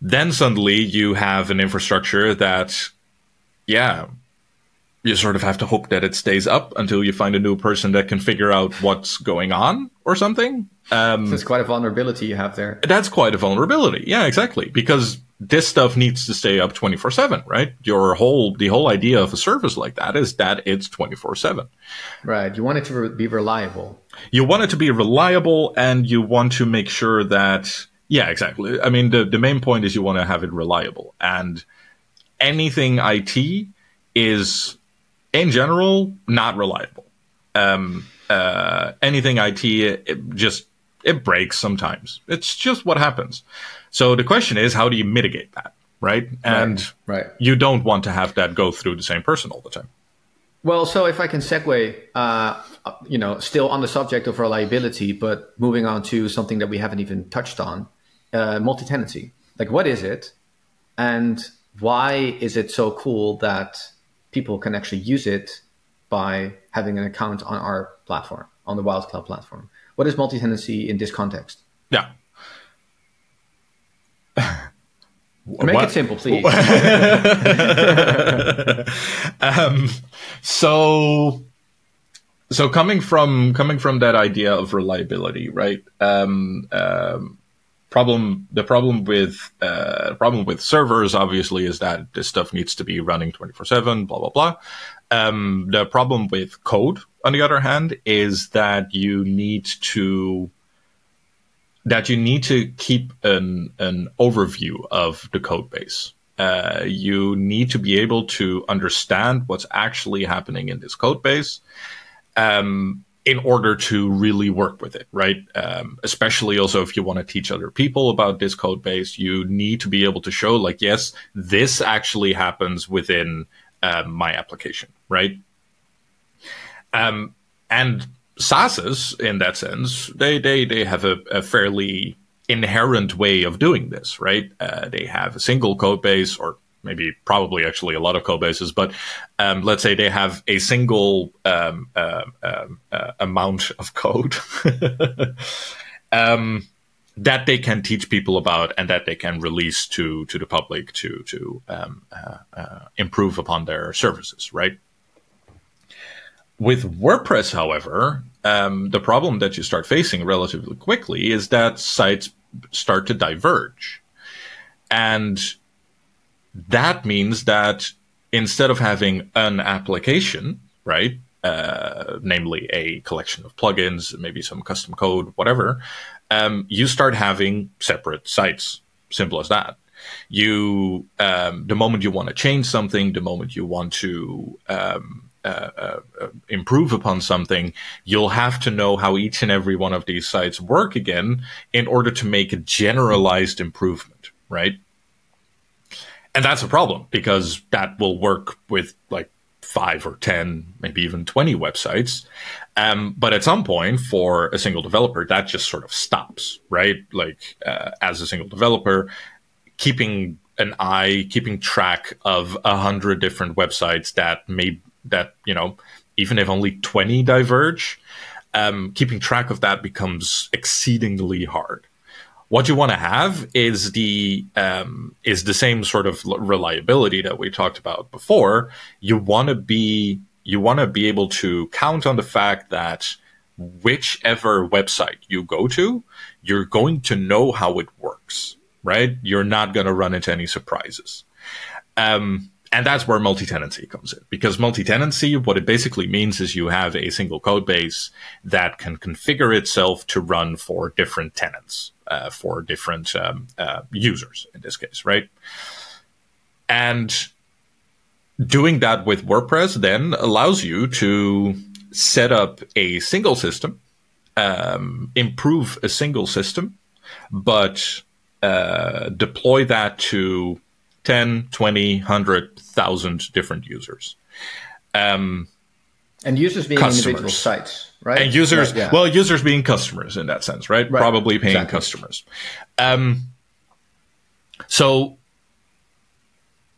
Then suddenly you have an infrastructure that yeah you sort of have to hope that it stays up until you find a new person that can figure out what's going on or something. Um, That's quite a vulnerability you have there. that's quite a vulnerability. Yeah, exactly. Because this stuff needs to stay up 24 7, right? Your whole, the whole idea of a service like that is that it's 24 7. Right. You want it to be reliable. You want it to be reliable and you want to make sure that, yeah, exactly. I mean, the, the main point is you want to have it reliable. And anything IT is, in general, not reliable. Um, uh, anything IT, it just, it breaks sometimes. It's just what happens. So the question is, how do you mitigate that? Right. And Right. you don't want to have that go through the same person all the time. Well, so if I can segue, uh, you know, still on the subject of reliability, but moving on to something that we haven't even touched on, uh, multi-tenancy. Like, what is it, and why is it so cool that people can actually use it by having an account on our platform, on the Wild Cloud platform? What is multi-tenancy in this context? Yeah. Make What- it simple, please. um, so so coming from coming from that idea of reliability right um, um, problem the problem with uh, problem with servers obviously is that this stuff needs to be running 24 7 blah blah blah um, the problem with code on the other hand is that you need to that you need to keep an an overview of the code base. Uh, you need to be able to understand what's actually happening in this code base um, in order to really work with it, right? Um, especially also if you want to teach other people about this code base, you need to be able to show, like, yes, this actually happens within um, my application, right? Um, and SaaSes, in that sense, they they they have a, a fairly inherent way of doing this, right? Uh, they have a single code base, or maybe probably actually a lot of code bases, but um, let's say they have a single um, uh, uh, amount of code um, that they can teach people about and that they can release to to the public to to um, uh, uh, improve upon their services, right? With WordPress, however, um, the problem that you start facing relatively quickly is that sites start to diverge. And that means that instead of having an application, right, uh, namely a collection of plugins, maybe some custom code, whatever, um, you start having separate sites. Simple as that. You, um, the moment you want to change something, the moment you want to um, uh, uh, uh, improve upon something, you'll have to know how each and every one of these sites work again in order to make a generalized improvement, right? And that's a problem because that will work with like five or 10, maybe even 20 websites. Um, but at some point, for a single developer, that just sort of stops, right? Like, uh, as a single developer, keeping an eye, keeping track of a hundred different websites that may, that, you know, even if only 20 diverge, um, keeping track of that becomes exceedingly hard. what you want to have is the um, is the same sort of reliability that we talked about before. You want to be you want to be able to count on the fact that whichever website you go to, you're going to know how it works, right? You're not going to run into any surprises. Um, and that's where multi-tenancy comes in because multi-tenancy, what it basically means is you have a single code base that can configure itself to run for different tenants, uh, for different um, uh, users in this case, right? And doing that with WordPress then allows you to set up a single system, um, improve a single system, but uh, deploy that to 10, 20, 100,000 different users. Um, and users being customers. individual sites, right? And users, right, yeah. well, users being customers in that sense, right? right. Probably paying exactly. customers. Um, so,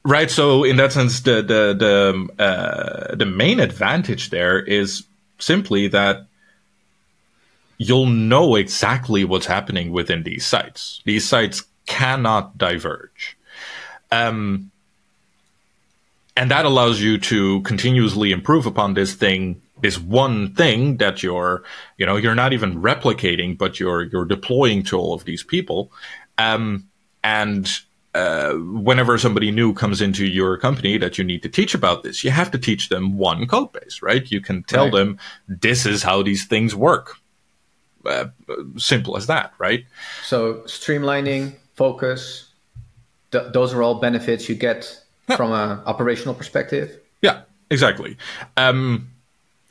right. So, in that sense, the the the uh, the main advantage there is simply that you'll know exactly what's happening within these sites. These sites cannot diverge. Um, and that allows you to continuously improve upon this thing, this one thing that you're, you know, you're not even replicating, but you're you're deploying to all of these people. Um, and uh, whenever somebody new comes into your company that you need to teach about this, you have to teach them one code base, right? You can tell right. them this is how these things work. Uh, simple as that, right? So streamlining, focus, th- those are all benefits you get yeah. from an operational perspective. Yeah, exactly. Um,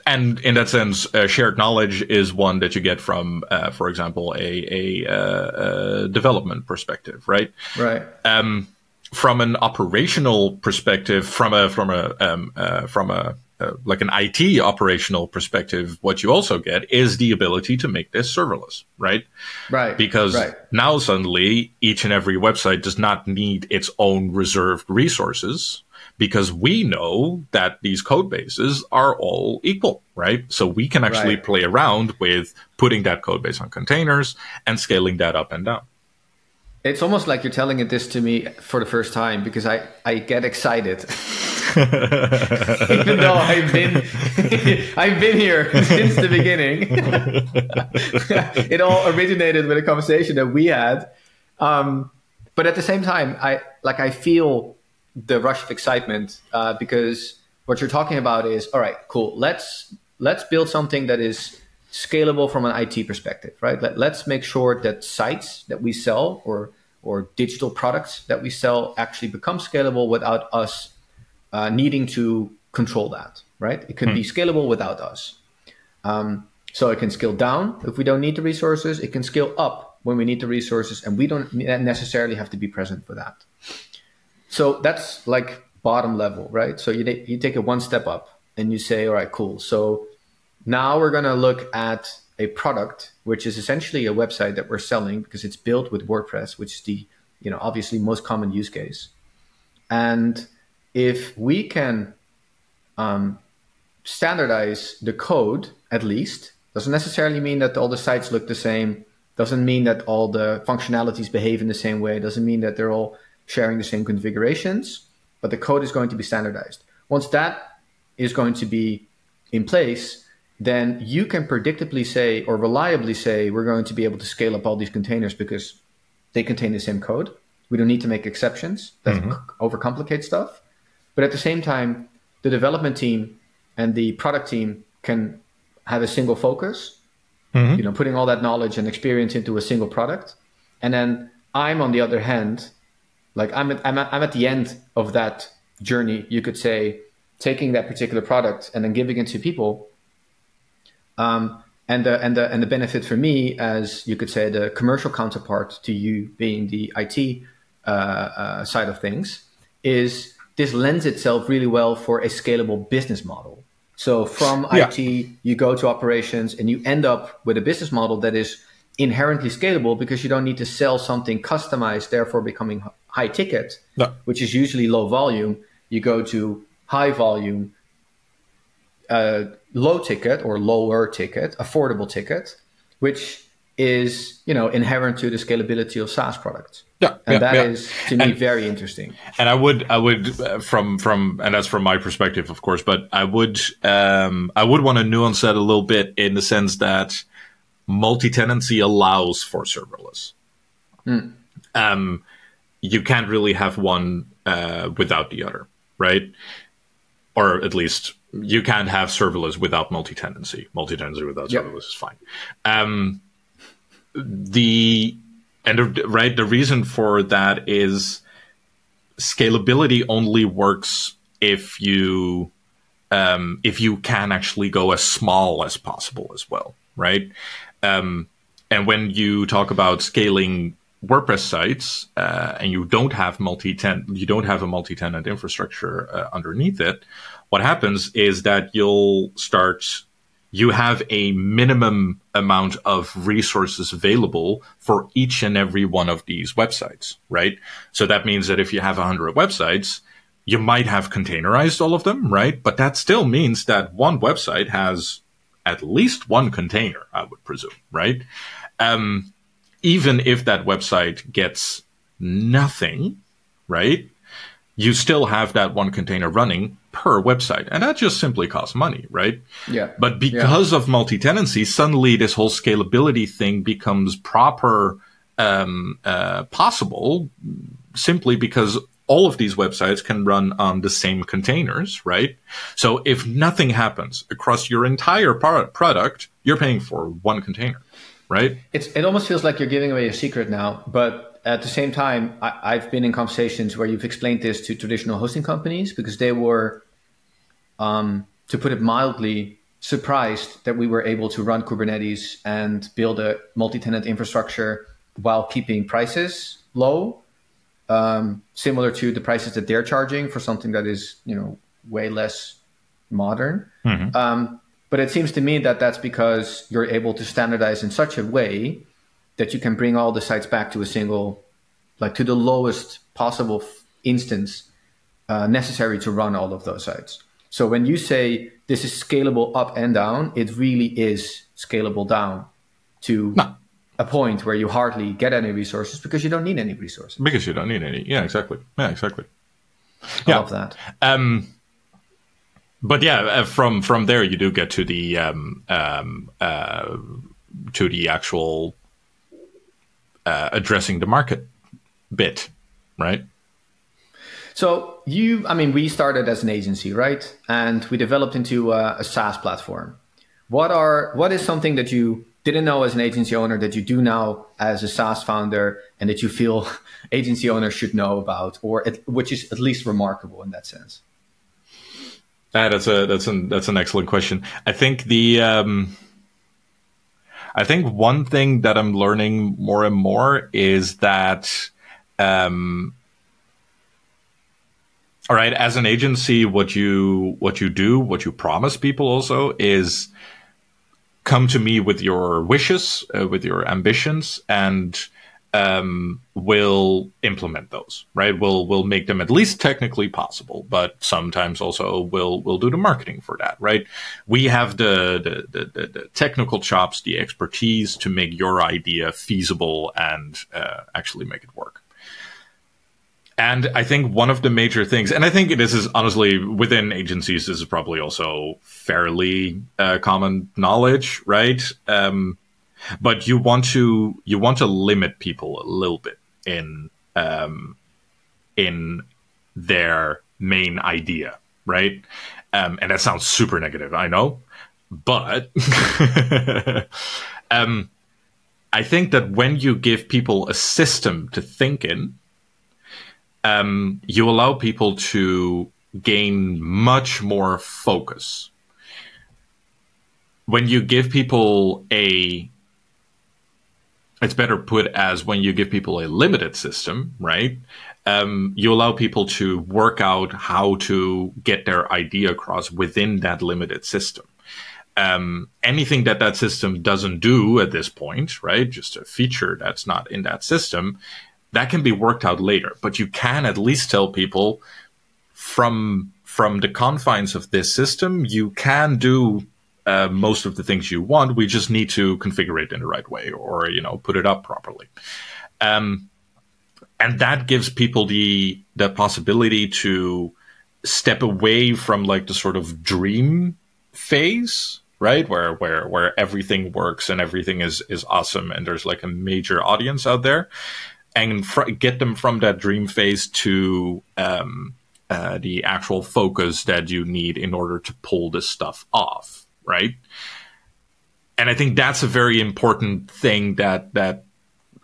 and in that sense, uh, shared knowledge is one that you get from, uh, for example, a, a, uh, development perspective, right? Right. Um, from an operational perspective, from a from a um, uh, from a uh, like an IT operational perspective, what you also get is the ability to make this serverless, right? Right. Because right. now suddenly each and every website does not need its own reserved resources because we know that these code bases are all equal, right? So we can actually right. play around with putting that code base on containers and scaling that up and down. It's almost like you're telling it this to me for the first time because I, I get excited. Even though I've been I've been here since the beginning. it all originated with a conversation that we had. Um, but at the same time, I like I feel the rush of excitement uh, because what you're talking about is all right, cool. Let's let's build something that is scalable from an IT perspective, right? Let, let's make sure that sites that we sell or or digital products that we sell actually become scalable without us uh, needing to control that, right? It can mm. be hmm. scalable without us. Um, so it can scale down if we don't need the resources. It can scale up when we need the resources, and we don't necessarily have to be present for that. So that's like bottom level, right? So you, you take it one step up and you say, all right, cool. So now we're going to look at a product, which is essentially a website that we're selling because it's built with WordPress, which is the, you know, obviously most common use case. And if we can um, standardize the code, at least, doesn't necessarily mean that all the sites look the same, doesn't mean that all the functionalities behave in the same way, doesn't mean that they're all sharing the same configurations, but the code is going to be standardized. Once that is going to be in place, then you can predictably say or reliably say we're going to be able to scale up all these containers because they contain the same code. We don't need to make exceptions that mm-hmm. overcomplicate stuff. But at the same time, the development team and the product team can have a single focus, mm-hmm. you know, putting all that knowledge and experience into a single product. And then I'm on the other hand, like I'm at, I'm at, I'm at the end of that journey, you could say, taking that particular product and then giving it to people um, and the and the and the benefit for me, as you could say, the commercial counterpart to you being the IT uh, uh, side of things, is this lends itself really well for a scalable business model. So from yeah. IT, you go to operations, and you end up with a business model that is inherently scalable because you don't need to sell something customized, therefore becoming high ticket, no. which is usually low volume. You go to high volume, uh, low ticket or lower ticket, affordable ticket, which is you know inherent to the scalability of SaaS products. Yeah, and yeah, that yeah. is to me very interesting. And I would, I would, uh, from from, and that's from my perspective, of course. But I would, um, I would want to nuance that a little bit in the sense that multi-tenancy allows for serverless. Mm. Um, you can't really have one uh, without the other, right? Or at least you can't have serverless without multi-tenancy. Multi-tenancy without Yep. serverless is fine. Um, the and the, right the reason for that is scalability only works if you um, if you can actually go as small as possible as well, right? Um, and when you talk about scaling WordPress sites uh, and you don't have multi-tenant, you don't have a multi-tenant infrastructure uh, underneath it, what happens is that you'll start you have a minimum amount of resources available for each and every one of these websites, right? So that means that if you have 100 websites, you might have containerized all of them, right? But that still means that one website has at least one container, I would presume, right? Um, even if that website gets nothing, right? You still have that one container running per website. And that just simply costs money, right? Yeah. But because of multi tenancy, suddenly this whole scalability thing becomes proper um, uh, possible simply because all of these websites can run on the same containers, right? So if nothing happens across your entire pro- product, you're paying for one container, right? It's, it almost feels like you're giving away a secret now, but at the same time, I, I've been in conversations where you've explained this to traditional hosting companies because they were, um, to put it mildly, surprised that we were able to run Kubernetes and build a multi-tenant infrastructure while keeping prices low, um, similar to the prices that they're charging for something that is, you know, way less modern. Um, but it seems to me that that's because you're able to standardize in such a way that you can bring all the sites back to a single, like to the lowest possible f- instance uh, necessary to run all of those sites. So when you say this is scalable up and down, it really is scalable down to No. a point where you hardly get any resources because you don't need any resources. Because you don't need any. Yeah, exactly. Yeah, exactly. I Yeah. love that. Um, but yeah, uh, from from there you do get to the um, um, uh, to the actual uh, addressing the market bit, right? So you, I mean, we started as an agency, right? And we developed into a, a SaaS platform. What are what is something that you didn't know as an agency owner that you do now as a SaaS founder, and that you feel agency owners should know about, or at, which is at least remarkable in that sense? Ah, that's a that's an that's an excellent question. I think the um, I think one thing that I'm learning more and more is that um, all right, as an agency, what you what you do, what you promise people also is come to me with your wishes, uh, with your ambitions, and um, will implement those. Right? We'll we'll make them at least technically possible, but sometimes also we'll we'll do the marketing for that. Right? We have the the, the, the, technical chops, the expertise to make your idea feasible and uh, actually make it work. And I think one of the major things, and I think this is honestly within agencies, this is probably also fairly uh, common knowledge, right? Um, but you want to you want to limit people a little bit in um, in their main idea, right? Um, and that sounds super negative, I know, but um, I think that when you give people a system to think in, um, you allow people to gain much more focus. When you give people a, it's better put as when you give people a limited system, right? Um, you allow people to work out how to get their idea across within that limited system. Um, anything that that system doesn't do at this point, right? Just a feature that's not in that system, that can be worked out later. But you can at least tell people from from the confines of this system, you can do uh, most of the things you want. We just need to configure it in the right way, or you know, put it up properly. Um, and that gives people the the possibility to step away from like the sort of dream phase right where where where everything works and everything is is awesome and there's like a major audience out there and fr- get them from that dream phase to um, uh, the actual focus that you need in order to pull this stuff off right? And i think that's a very important thing that that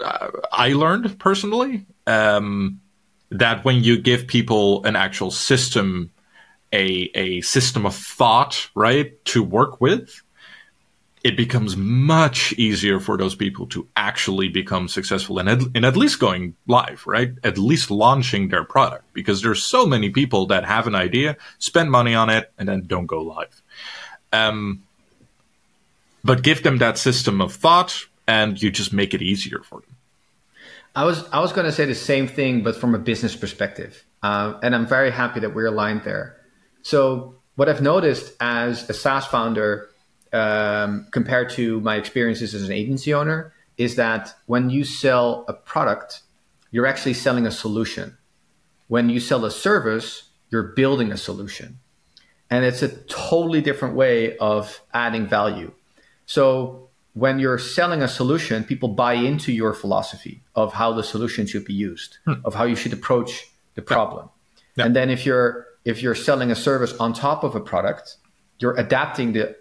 uh, i learned personally um, that when you give people an actual system a a system of thought, right, to work with, it becomes much easier for those people to actually become successful and at, and at least going live, right? At least launching their product because there's so many people that have an idea, spend money on it, and then don't go live. Um, but give them that system of thought, and you just make it easier for them. I was I was going to say the same thing, but from a business perspective, uh, and I'm very happy that we're aligned there. So what I've noticed as a SaaS founder um, compared to my experiences as an agency owner is that when you sell a product, you're actually selling a solution. When you sell a service, you're building a solution. And it's a totally different way of adding value. So when you're selling a solution, people buy into your philosophy of how the solution should be used, hmm. of how you should approach the problem. Yeah. And then if you're if you're selling a service on top of a product, you're adapting the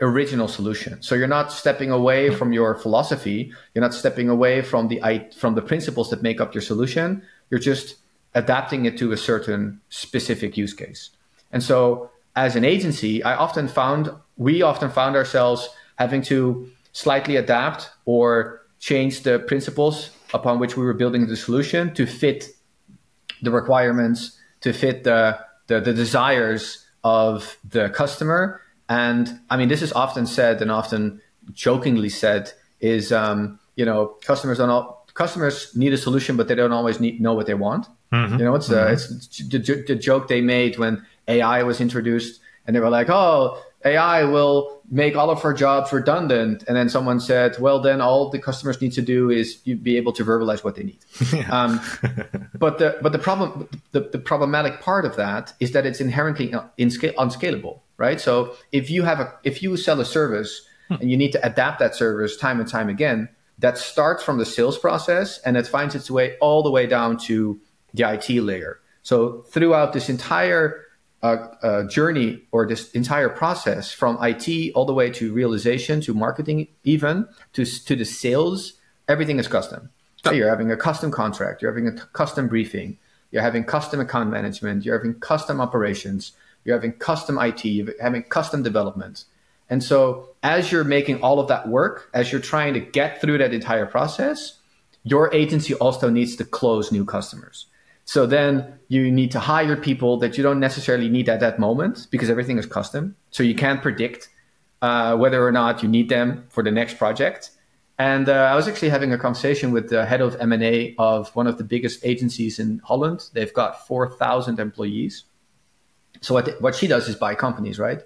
original solution. So you're not stepping away mm-hmm. from your philosophy. You're not stepping away from the from the principles that make up your solution. You're just adapting it to a certain specific use case. And so as an agency, I often found we often found ourselves having to slightly adapt or change the principles upon which we were building the solution to fit the requirements, to fit the the, the desires of the customer. And I mean, this is often said and often jokingly said is, um, you know, customers don't all, customers need a solution, but they don't always need, know what they want. Mm-hmm. You know, it's, uh, mm-hmm. it's the, the joke they made when AI was introduced and they were like, oh, AI will make all of our jobs redundant. And then someone said, well, then all the customers need to do is be able to verbalize what they need. um, but the but the problem the, the problematic part of that is that it's inherently in unscalable, right? So if you have a if you sell a service hmm. and you need to adapt that service time and time again, that starts from the sales process and it finds its way all the way down to the IT layer. So throughout this entire uh, uh, journey or this entire process from IT all the way to realization to marketing, even to, to the sales, everything is custom. So you're having a custom contract, you're having a custom briefing, you're having custom account management, you're having custom operations, you're having custom IT, you're having custom development. And so as you're making all of that work, as you're trying to get through that entire process, your agency also needs to close new customers. So then you need to hire people that you don't necessarily need at that moment because everything is custom. So you can't predict uh, whether or not you need them for the next project. And uh, I was actually having a conversation with the head of M&A of one of the biggest agencies in Holland. They've got 4,000 employees. So what, what she does is buy companies, right?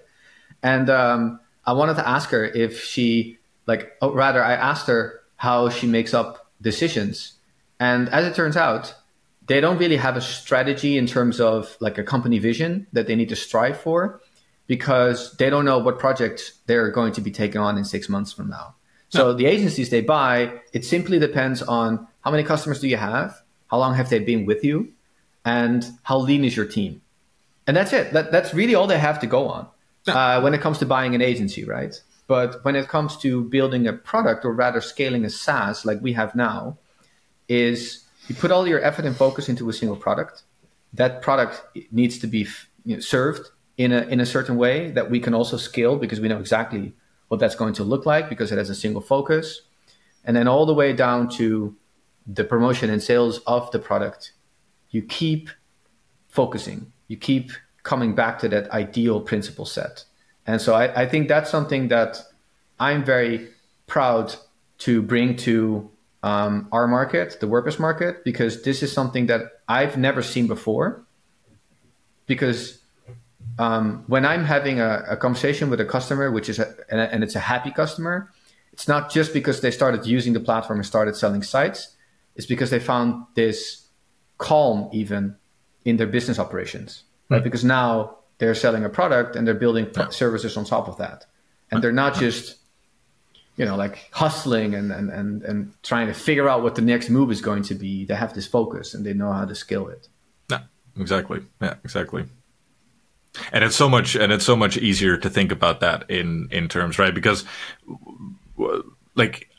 And um, I wanted to ask her if she, like, oh, rather, I asked her how she makes up decisions. And as it turns out, they don't really have a strategy in terms of like a company vision that they need to strive for because they don't know what projects they're going to be taking on in six months from now. So no. the agencies they buy, it simply depends on how many customers do you have, how long have they been with you, and how lean is your team. And that's it. That, that's really all they have to go on uh, when it comes to buying an agency, right? But when it comes to building a product or rather scaling a SaaS like we have now, is you put all your effort and focus into a single product. That product needs to be you know, served in a in a certain way that we can also scale because we know exactly what that's going to look like because it has a single focus, and then all the way down to the promotion and sales of the product. You keep focusing. You keep coming back to that ideal principle set. And so I, I think that's something that I'm very proud to bring to um, our market, the WordPress market, because this is something that I've never seen before. Because um, when I'm having a, a, conversation with a customer, which is a, and, and it's a happy customer, it's not just because they started using the platform and started selling sites. It's because they found this calm even in their business operations, right? Mm. Because now they're selling a product and they're building yeah. services on top of that, and they're not just you know like hustling and, and and and trying to figure out what the next move is going to be. They have this focus and they know how to scale it. Yeah, exactly. Yeah, exactly and it's so much and it's so much easier to think about that in in terms right because like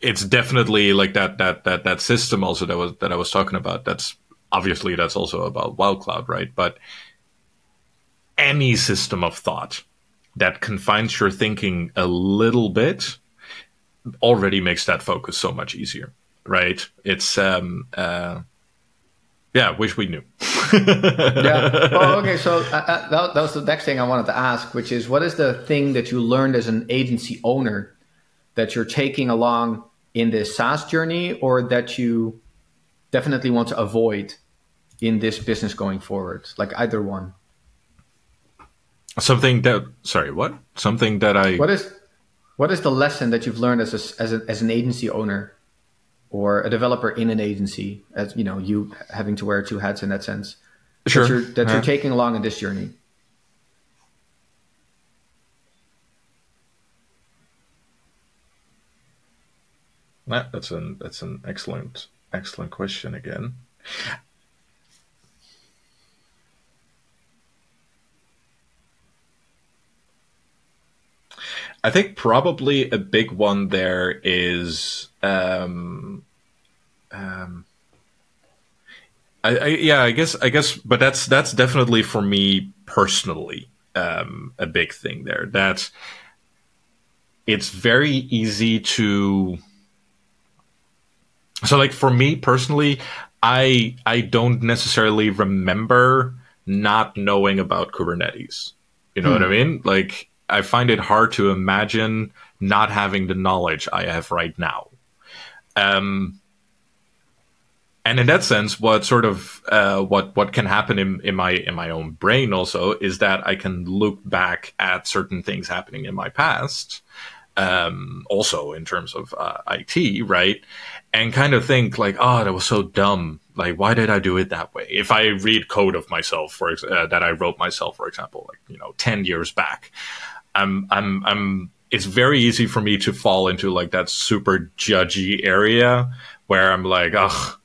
it's definitely like that that that that system also that was that I was talking about that's obviously that's also about Wildcloud right but any system of thought that confines your thinking a little bit already makes that focus so much easier right it's um uh yeah, wish we knew. yeah. Well, okay. So uh, uh, that, that was the next thing I wanted to ask, which is what is the thing that you learned as an agency owner that you're taking along in this SaaS journey, or that you definitely want to avoid in this business going forward? Like either one. Something that sorry, what? Something that I. What is what is the lesson that you've learned as a, as, a, as an agency owner or a developer in an agency, as you know, you having to wear two hats in that sense. Sure. That you're, that yeah. you're taking along in this journey. That, that's an that's an excellent excellent question again. I think probably a big one there is um, um, I, I, yeah, I guess I guess, but that's that's definitely for me personally um, a big thing there. That it's very easy to. So, like for me personally, I I don't necessarily remember not knowing about Kubernetes. You know hmm. what I hmm. mean? Like I find it hard to imagine not having the knowledge I have right now. Um, and in that sense, what sort of uh, what what can happen in, in my in my own brain also is that I can look back at certain things happening in my past, um, also in terms of uh, IT, right, and kind of think like, oh, that was so dumb. Like, why did I do it that way? If I read code of myself, for uh, that I wrote myself, for example, like you know, ten years back, I'm I'm I'm it's very easy for me to fall into like that super judgy area where I'm like, oh,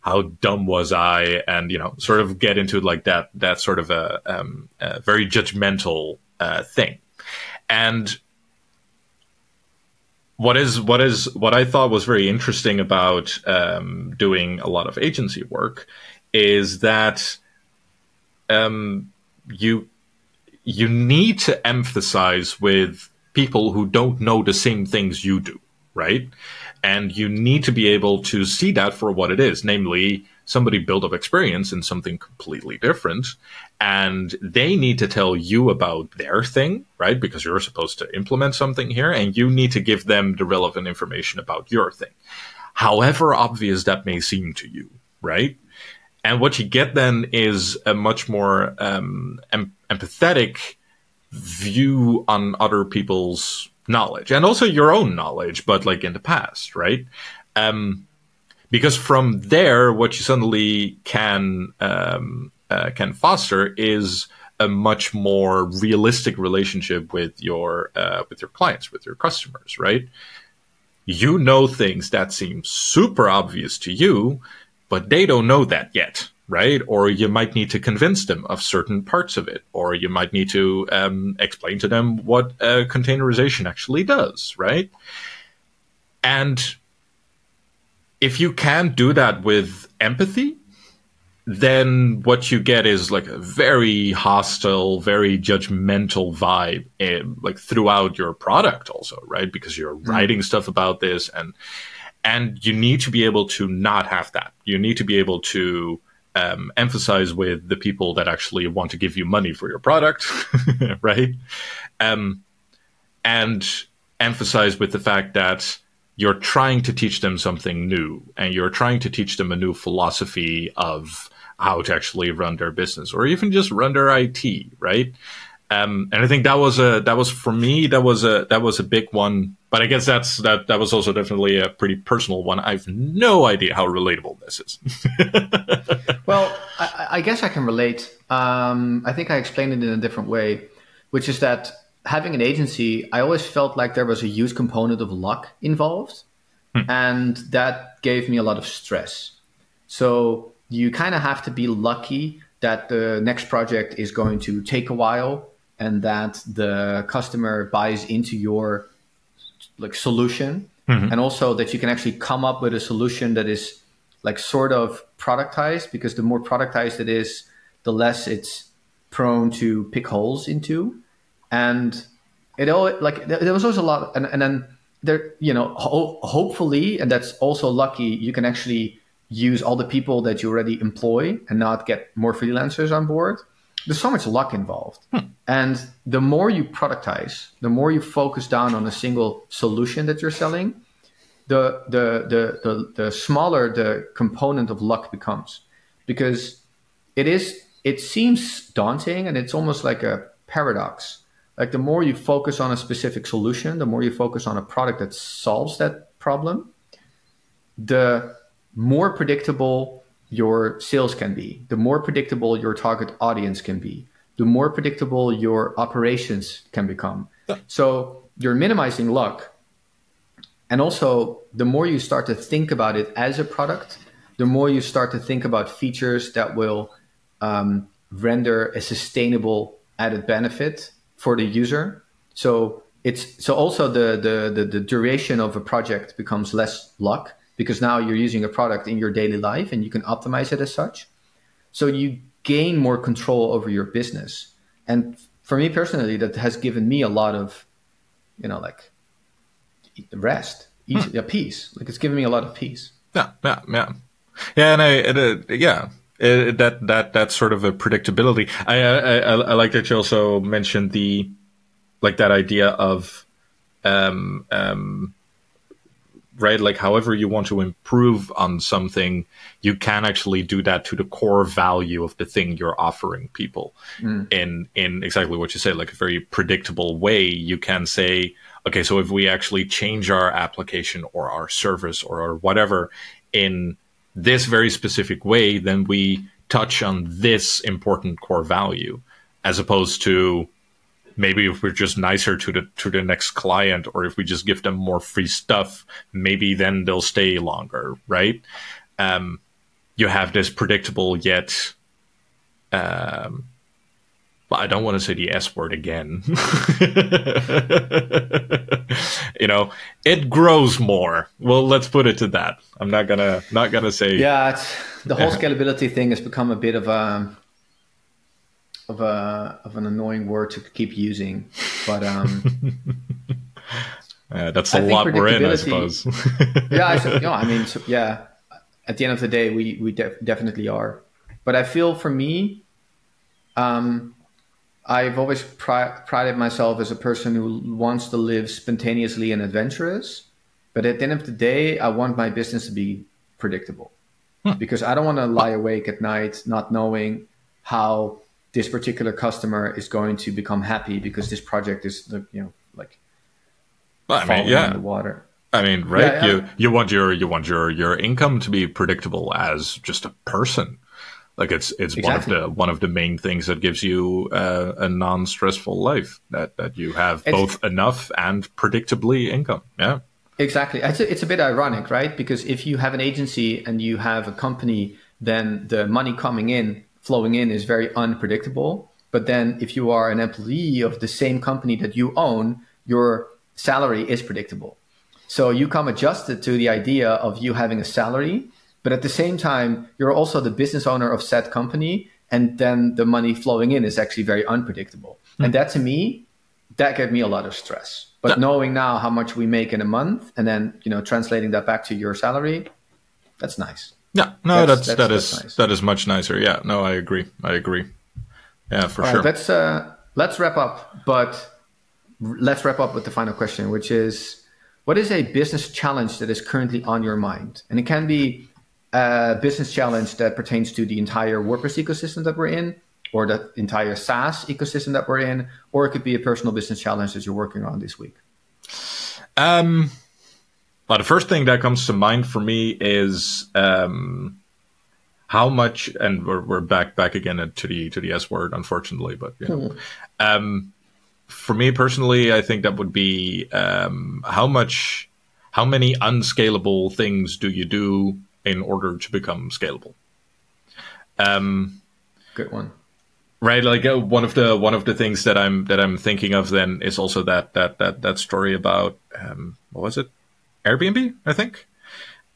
how dumb was I? And you know, sort of get into like that that sort of a, um, a very judgmental uh, thing. And what is what is what I thought was very interesting about um, doing a lot of agency work is that um, you you need to emphasize with people who don't know the same things you do, right? And you need to be able to see that for what it is, namely somebody built up experience in something completely different. And they need to tell you about their thing, right? Because you're supposed to implement something here and you need to give them the relevant information about your thing. However obvious that may seem to you, right? And what you get then is a much more um, em- empathetic view on other people's knowledge and also your own knowledge, but like in the past, right? Um, because from there, what you suddenly can um, uh, can foster is a much more realistic relationship with your uh, with your clients, with your customers, right? You know things that seem super obvious to you, but they don't know that yet, right? Or you might need to convince them of certain parts of it, or you might need to um, explain to them what uh, containerization actually does, right? And if you can't do that with empathy, then what you get is like a very hostile, very judgmental vibe, in, eh, like throughout your product, also, right? Because you're mm. writing stuff about this, and and you need to be able to not have that. You need to be able to um, emphasize with the people that actually want to give you money for your product, right? Um, and emphasize with the fact that you're trying to teach them something new and you're trying to teach them a new philosophy of how to actually run their business or even just run their IT, right? Um, and I think that was a that was for me that was a that was a big one. But I guess that's that that was also definitely a pretty personal one. I've no idea how relatable this is. well, I, I, guess I can relate. Um, I think I explained it in a different way, which is that having an agency, I always felt like there was a huge component of luck involved, hmm. and that gave me a lot of stress. So you kind of have to be lucky that the next project is going to take a while and that the customer buys into your like solution mm-hmm. and also that you can actually come up with a solution that is like sort of productized because the more productized it is the less it's prone to pick holes into and it all like there was also a lot and, and then there you know ho- hopefully and that's also lucky you can actually use all the people that you already employ and not get more freelancers on board there's so much luck involved. Hmm. And the more you productize, the more you focus down on a single solution that you're selling, the the the the, the smaller the component of luck becomes. Because it is it seems daunting and it's almost like a paradox. Like the more you focus on a specific solution, the more you focus on a product that solves that problem, the more predictable your sales can be, the more predictable your target audience can be, the more predictable your operations can become. So you're minimizing luck. And also, the more you start to think about it as a product, the more you start to think about features that will um, render a sustainable added benefit for the user. So it's so also the, the the the duration of a project becomes less luck because now you're using a product in your daily life and you can optimize it as such. So you gain more control over your business. And for me personally, that has given me a lot of, you know, like rest, easy, hmm. peace. Like it's given me a lot of peace. Yeah, yeah, yeah, yeah. And I, it, uh, yeah, it, that that that's sort of a predictability. I, I I like that you also mentioned the like that idea of um um right? Like, however you want to improve on something, you can actually do that to the core value of the thing you're offering people. Mm. In in exactly what you say, like a very predictable way. You can say, okay, so if we actually change our application or our service or, or whatever in this very specific way, then we touch on this important core value, as opposed to maybe if we're just nicer to the to the next client or if we just give them more free stuff maybe then they'll stay longer right um, you have this predictable yet um, I don't want to say the S word again. you know, it grows more. Well, let's put it to that. I'm not gonna not gonna say. Yeah, the whole scalability thing has become a bit of a of a of an annoying word to keep using, but um, yeah, that's a lot we're in, I suppose. yeah, I, no, I mean, so, yeah. At the end of the day, we we def- definitely are, but I feel for me, um, I've always pri- prided myself as a person who wants to live spontaneously and adventurous. But at the end of the day, I want my business to be predictable hmm. because I don't want to lie awake at night not knowing how this particular customer is going to become happy because this project is you know like well, I mean, yeah. in the water. I mean, right? Yeah, yeah. You you want your you want your your income to be predictable as just a person. Like it's it's exactly. one of the one of the main things that gives you uh, a non stressful life that that you have it's, both enough and predictably income. Yeah. Exactly. It's a, it's a bit ironic, right? Because if you have an agency and you have a company, then the money coming in flowing in is very unpredictable. But then if you are an employee of the same company that you own, your salary is predictable. So you come adjusted to the idea of you having a salary, but at the same time, you're also the business owner of said company. And then the money flowing in is actually very unpredictable. Mm-hmm. And that to me, that gave me a lot of stress. But knowing now how much we make in a month and then, you know, translating that back to your salary, that's nice. Yeah, no, that's, that's, that's that is, nice. that is much nicer. Yeah, no, I agree. I agree. Yeah, for All sure. Right, let's uh, let's wrap up, but let's wrap up with the final question, which is, what is a business challenge that is currently on your mind? And it can be a business challenge that pertains to the entire WordPress ecosystem that we're in, or the entire SaaS ecosystem that we're in, or it could be a personal business challenge that you're working on this week? Um, well, the first thing that comes to mind for me is um, how much, and we're, we're back back again to the to the S word, unfortunately, but you know, mm-hmm. um, for me personally, I think that would be um, how much, how many unscalable things do you do in order to become scalable? Um, Good one right like uh, one of the one of the things that i'm that i'm thinking of then is also that that that that story about um what was it airbnb i think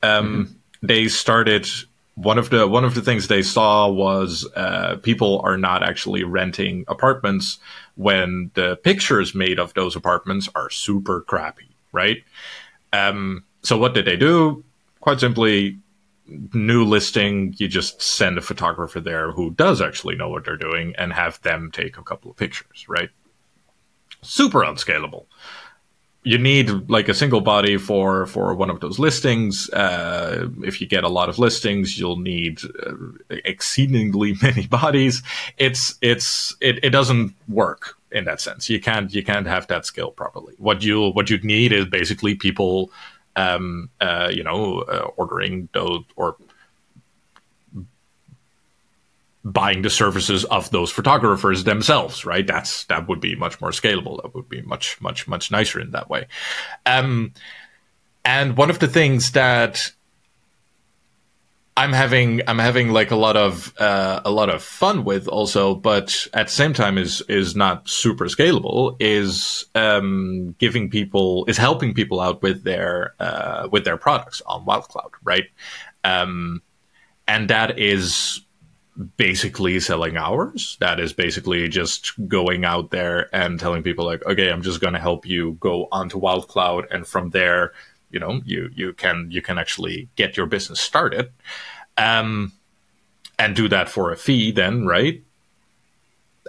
um mm-hmm. they started one of the one of the things they saw was uh, people are not actually renting apartments when the pictures made of those apartments are super crappy right um so what did they do quite simply new listing, you just send a photographer there who does actually know what they're doing and have them take a couple of pictures, right? Super unscalable. You need like a single body for for one of those listings. Uh, if you get a lot of listings, you'll need uh, exceedingly many bodies. It's it's it, it doesn't work in that sense. You can't you can't have that skill properly. What you what you'd need is basically people um, uh, you know, uh, ordering those or buying the services of those photographers themselves, right? That's that would be much more scalable. That would be much, much, much nicer in that way. Um, and one of the things that I'm having I'm having like a lot of uh, a lot of fun with also, but at the same time is is not super scalable. Is um, giving people is helping people out with their uh, with their products on WildCloud, right? Um, and that is basically selling hours. That is basically just going out there and telling people like, okay, I'm just going to help you go onto WildCloud, and from there you know you you can you can actually get your business started. Um, and do that for a fee then right?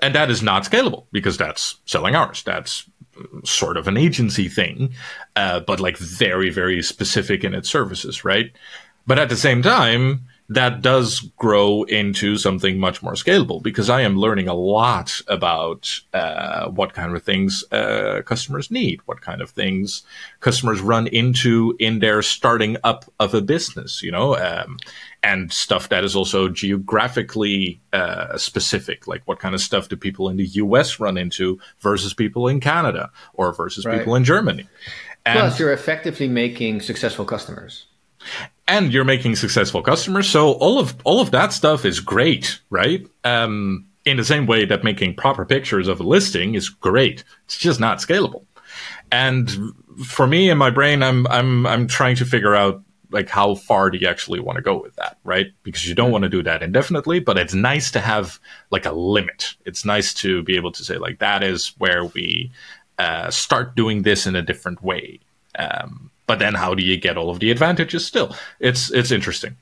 And that is not scalable because that's selling hours. That's sort of an agency thing uh, but like very very specific in its services right? But at the same time that does grow into something much more scalable because I am learning a lot about uh, what kind of things uh, customers need, what kind of things customers run into in their starting up of a business, you know, um, and stuff that is also geographically uh, specific, like what kind of stuff do people in the US run into versus people in Canada or versus right. people in Germany. And Plus, you're effectively making successful customers and you're making successful customers. So all of all of that stuff is great, right? Um, in the same way that making proper pictures of a listing is great. It's just not scalable. And for me in my brain, I'm I'm I'm trying to figure out like how far do you actually want to go with that, right? Because you don't want to do that indefinitely, but it's nice to have like a limit. It's nice to be able to say like that is where we uh, start doing this in a different way. Um, but then how do you get all of the advantages still? It's it's interesting.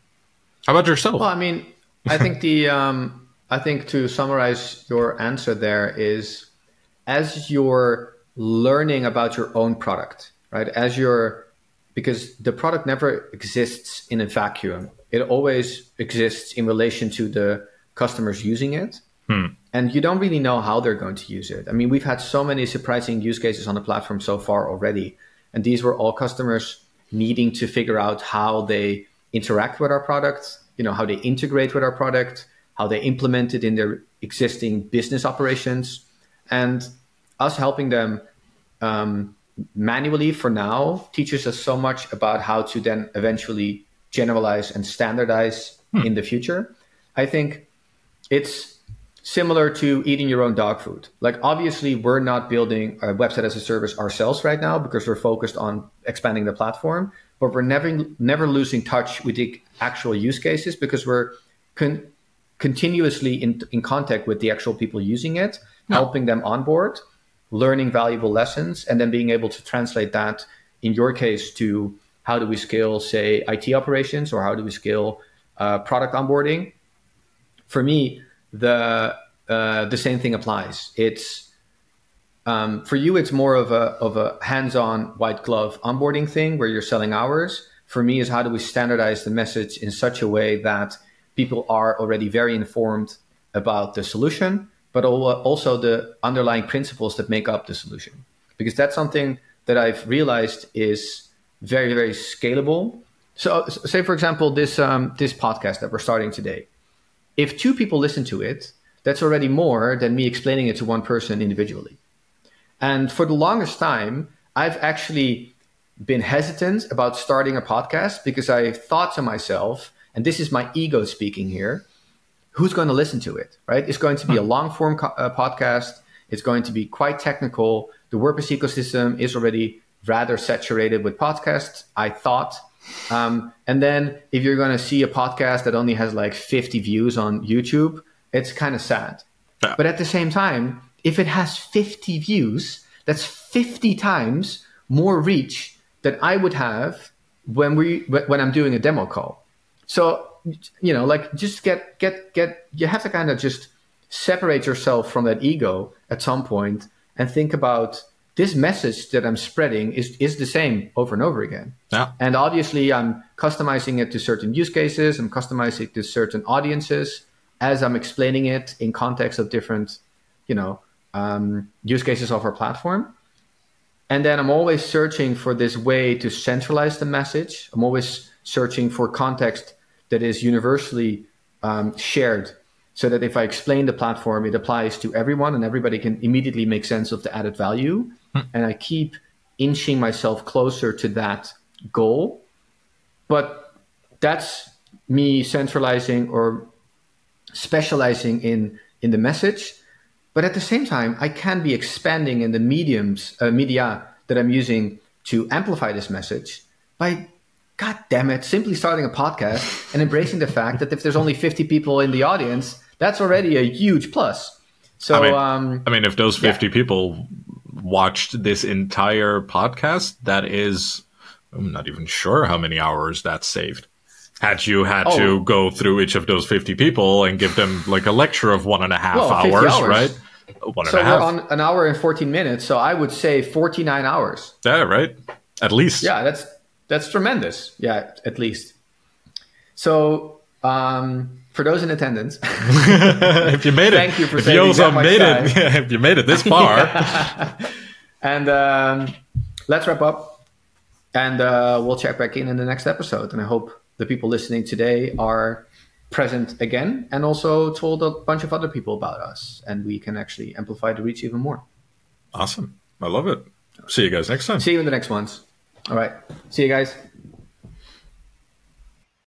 How about yourself? Well, I mean, I think the um, I think to summarize your answer there is as you're learning about your own product, right? As you're because the product never exists in a vacuum. It always exists in relation to the customers using it. Hmm. And you don't really know how they're going to use it. I mean, we've had so many surprising use cases on the platform so far already and these were all customers needing to figure out how they interact with our product, you know, how they integrate with our product, how they implement it in their existing business operations, and us helping them um, manually for now teaches us so much about how to then eventually generalize and standardize hmm. in the future. I think it's similar to eating your own dog food. Like obviously we're not building a website as a service ourselves right now because we're focused on expanding the platform, but we're never never losing touch with the actual use cases because we're con- continuously in, in contact with the actual people using it, no. helping them onboard, learning valuable lessons, and then being able to translate that in your case to how do we scale, say, IT operations or how do we scale uh, product onboarding. For me, the uh, the same thing applies. It's um, for you, it's more of a of a hands-on white glove onboarding thing where you're selling hours. for me is how do we standardize the message in such a way that people are already very informed about the solution, but also the underlying principles that make up the solution. Because that's something that I've realized is very, very scalable. So, say for example, this um, this podcast that we're starting today. If two people listen to it, that's already more than me explaining it to one person individually. And for the longest time, I've actually been hesitant about starting a podcast because I thought to myself, and this is my ego speaking here, who's going to listen to it, right? It's going to be a hmm. long form co- uh, podcast. It's going to be quite technical. The WordPress ecosystem is already rather saturated with podcasts, I thought. Um, and then if you're going to see a podcast that only has like 50 views on YouTube, it's kind of sad. Yeah. But at the same time, if it has 50 views, that's 50 times more reach than I would have when we when I'm doing a demo call. So you know, like just get get get you have to kind of just separate yourself from that ego at some point and think about this message that I'm spreading is is the same over and over again. Yeah. And obviously I'm customizing it to certain use cases, I'm customizing it to certain audiences as I'm explaining it in context of different, you know, um, use cases of our platform. And then I'm always searching for this way to centralize the message. I'm always searching for context that is universally um, shared so that if I explain the platform, it applies to everyone and everybody can immediately make sense of the added value. Hmm. And I keep inching myself closer to that goal. But that's me centralizing or specializing in in the message but at the same time i can be expanding in the mediums uh, media that i'm using to amplify this message by god damn it simply starting a podcast and embracing the fact that if there's only 50 people in the audience that's already a huge plus so i mean, um, I mean if those 50 yeah. people watched this entire podcast that is i'm not even sure how many hours that saved had you had oh. to go through each of those 50 people and give them like a lecture of one and a half well, hours, hours, right? One so we're on an hour and 14 minutes. So I would say 49 hours. Yeah, right. At least. Yeah, that's that's tremendous. Yeah, at least. So um, for those in attendance, if you made it, thank you for if you also made time. it, if you made it this far, and um, let's wrap up, and uh, we'll check back in in the next episode. And I hope the people listening today are present again and also told a bunch of other people about us. And we can actually amplify the reach even more. Awesome. I love it. See you guys next time. See you in the next ones. All right. See you guys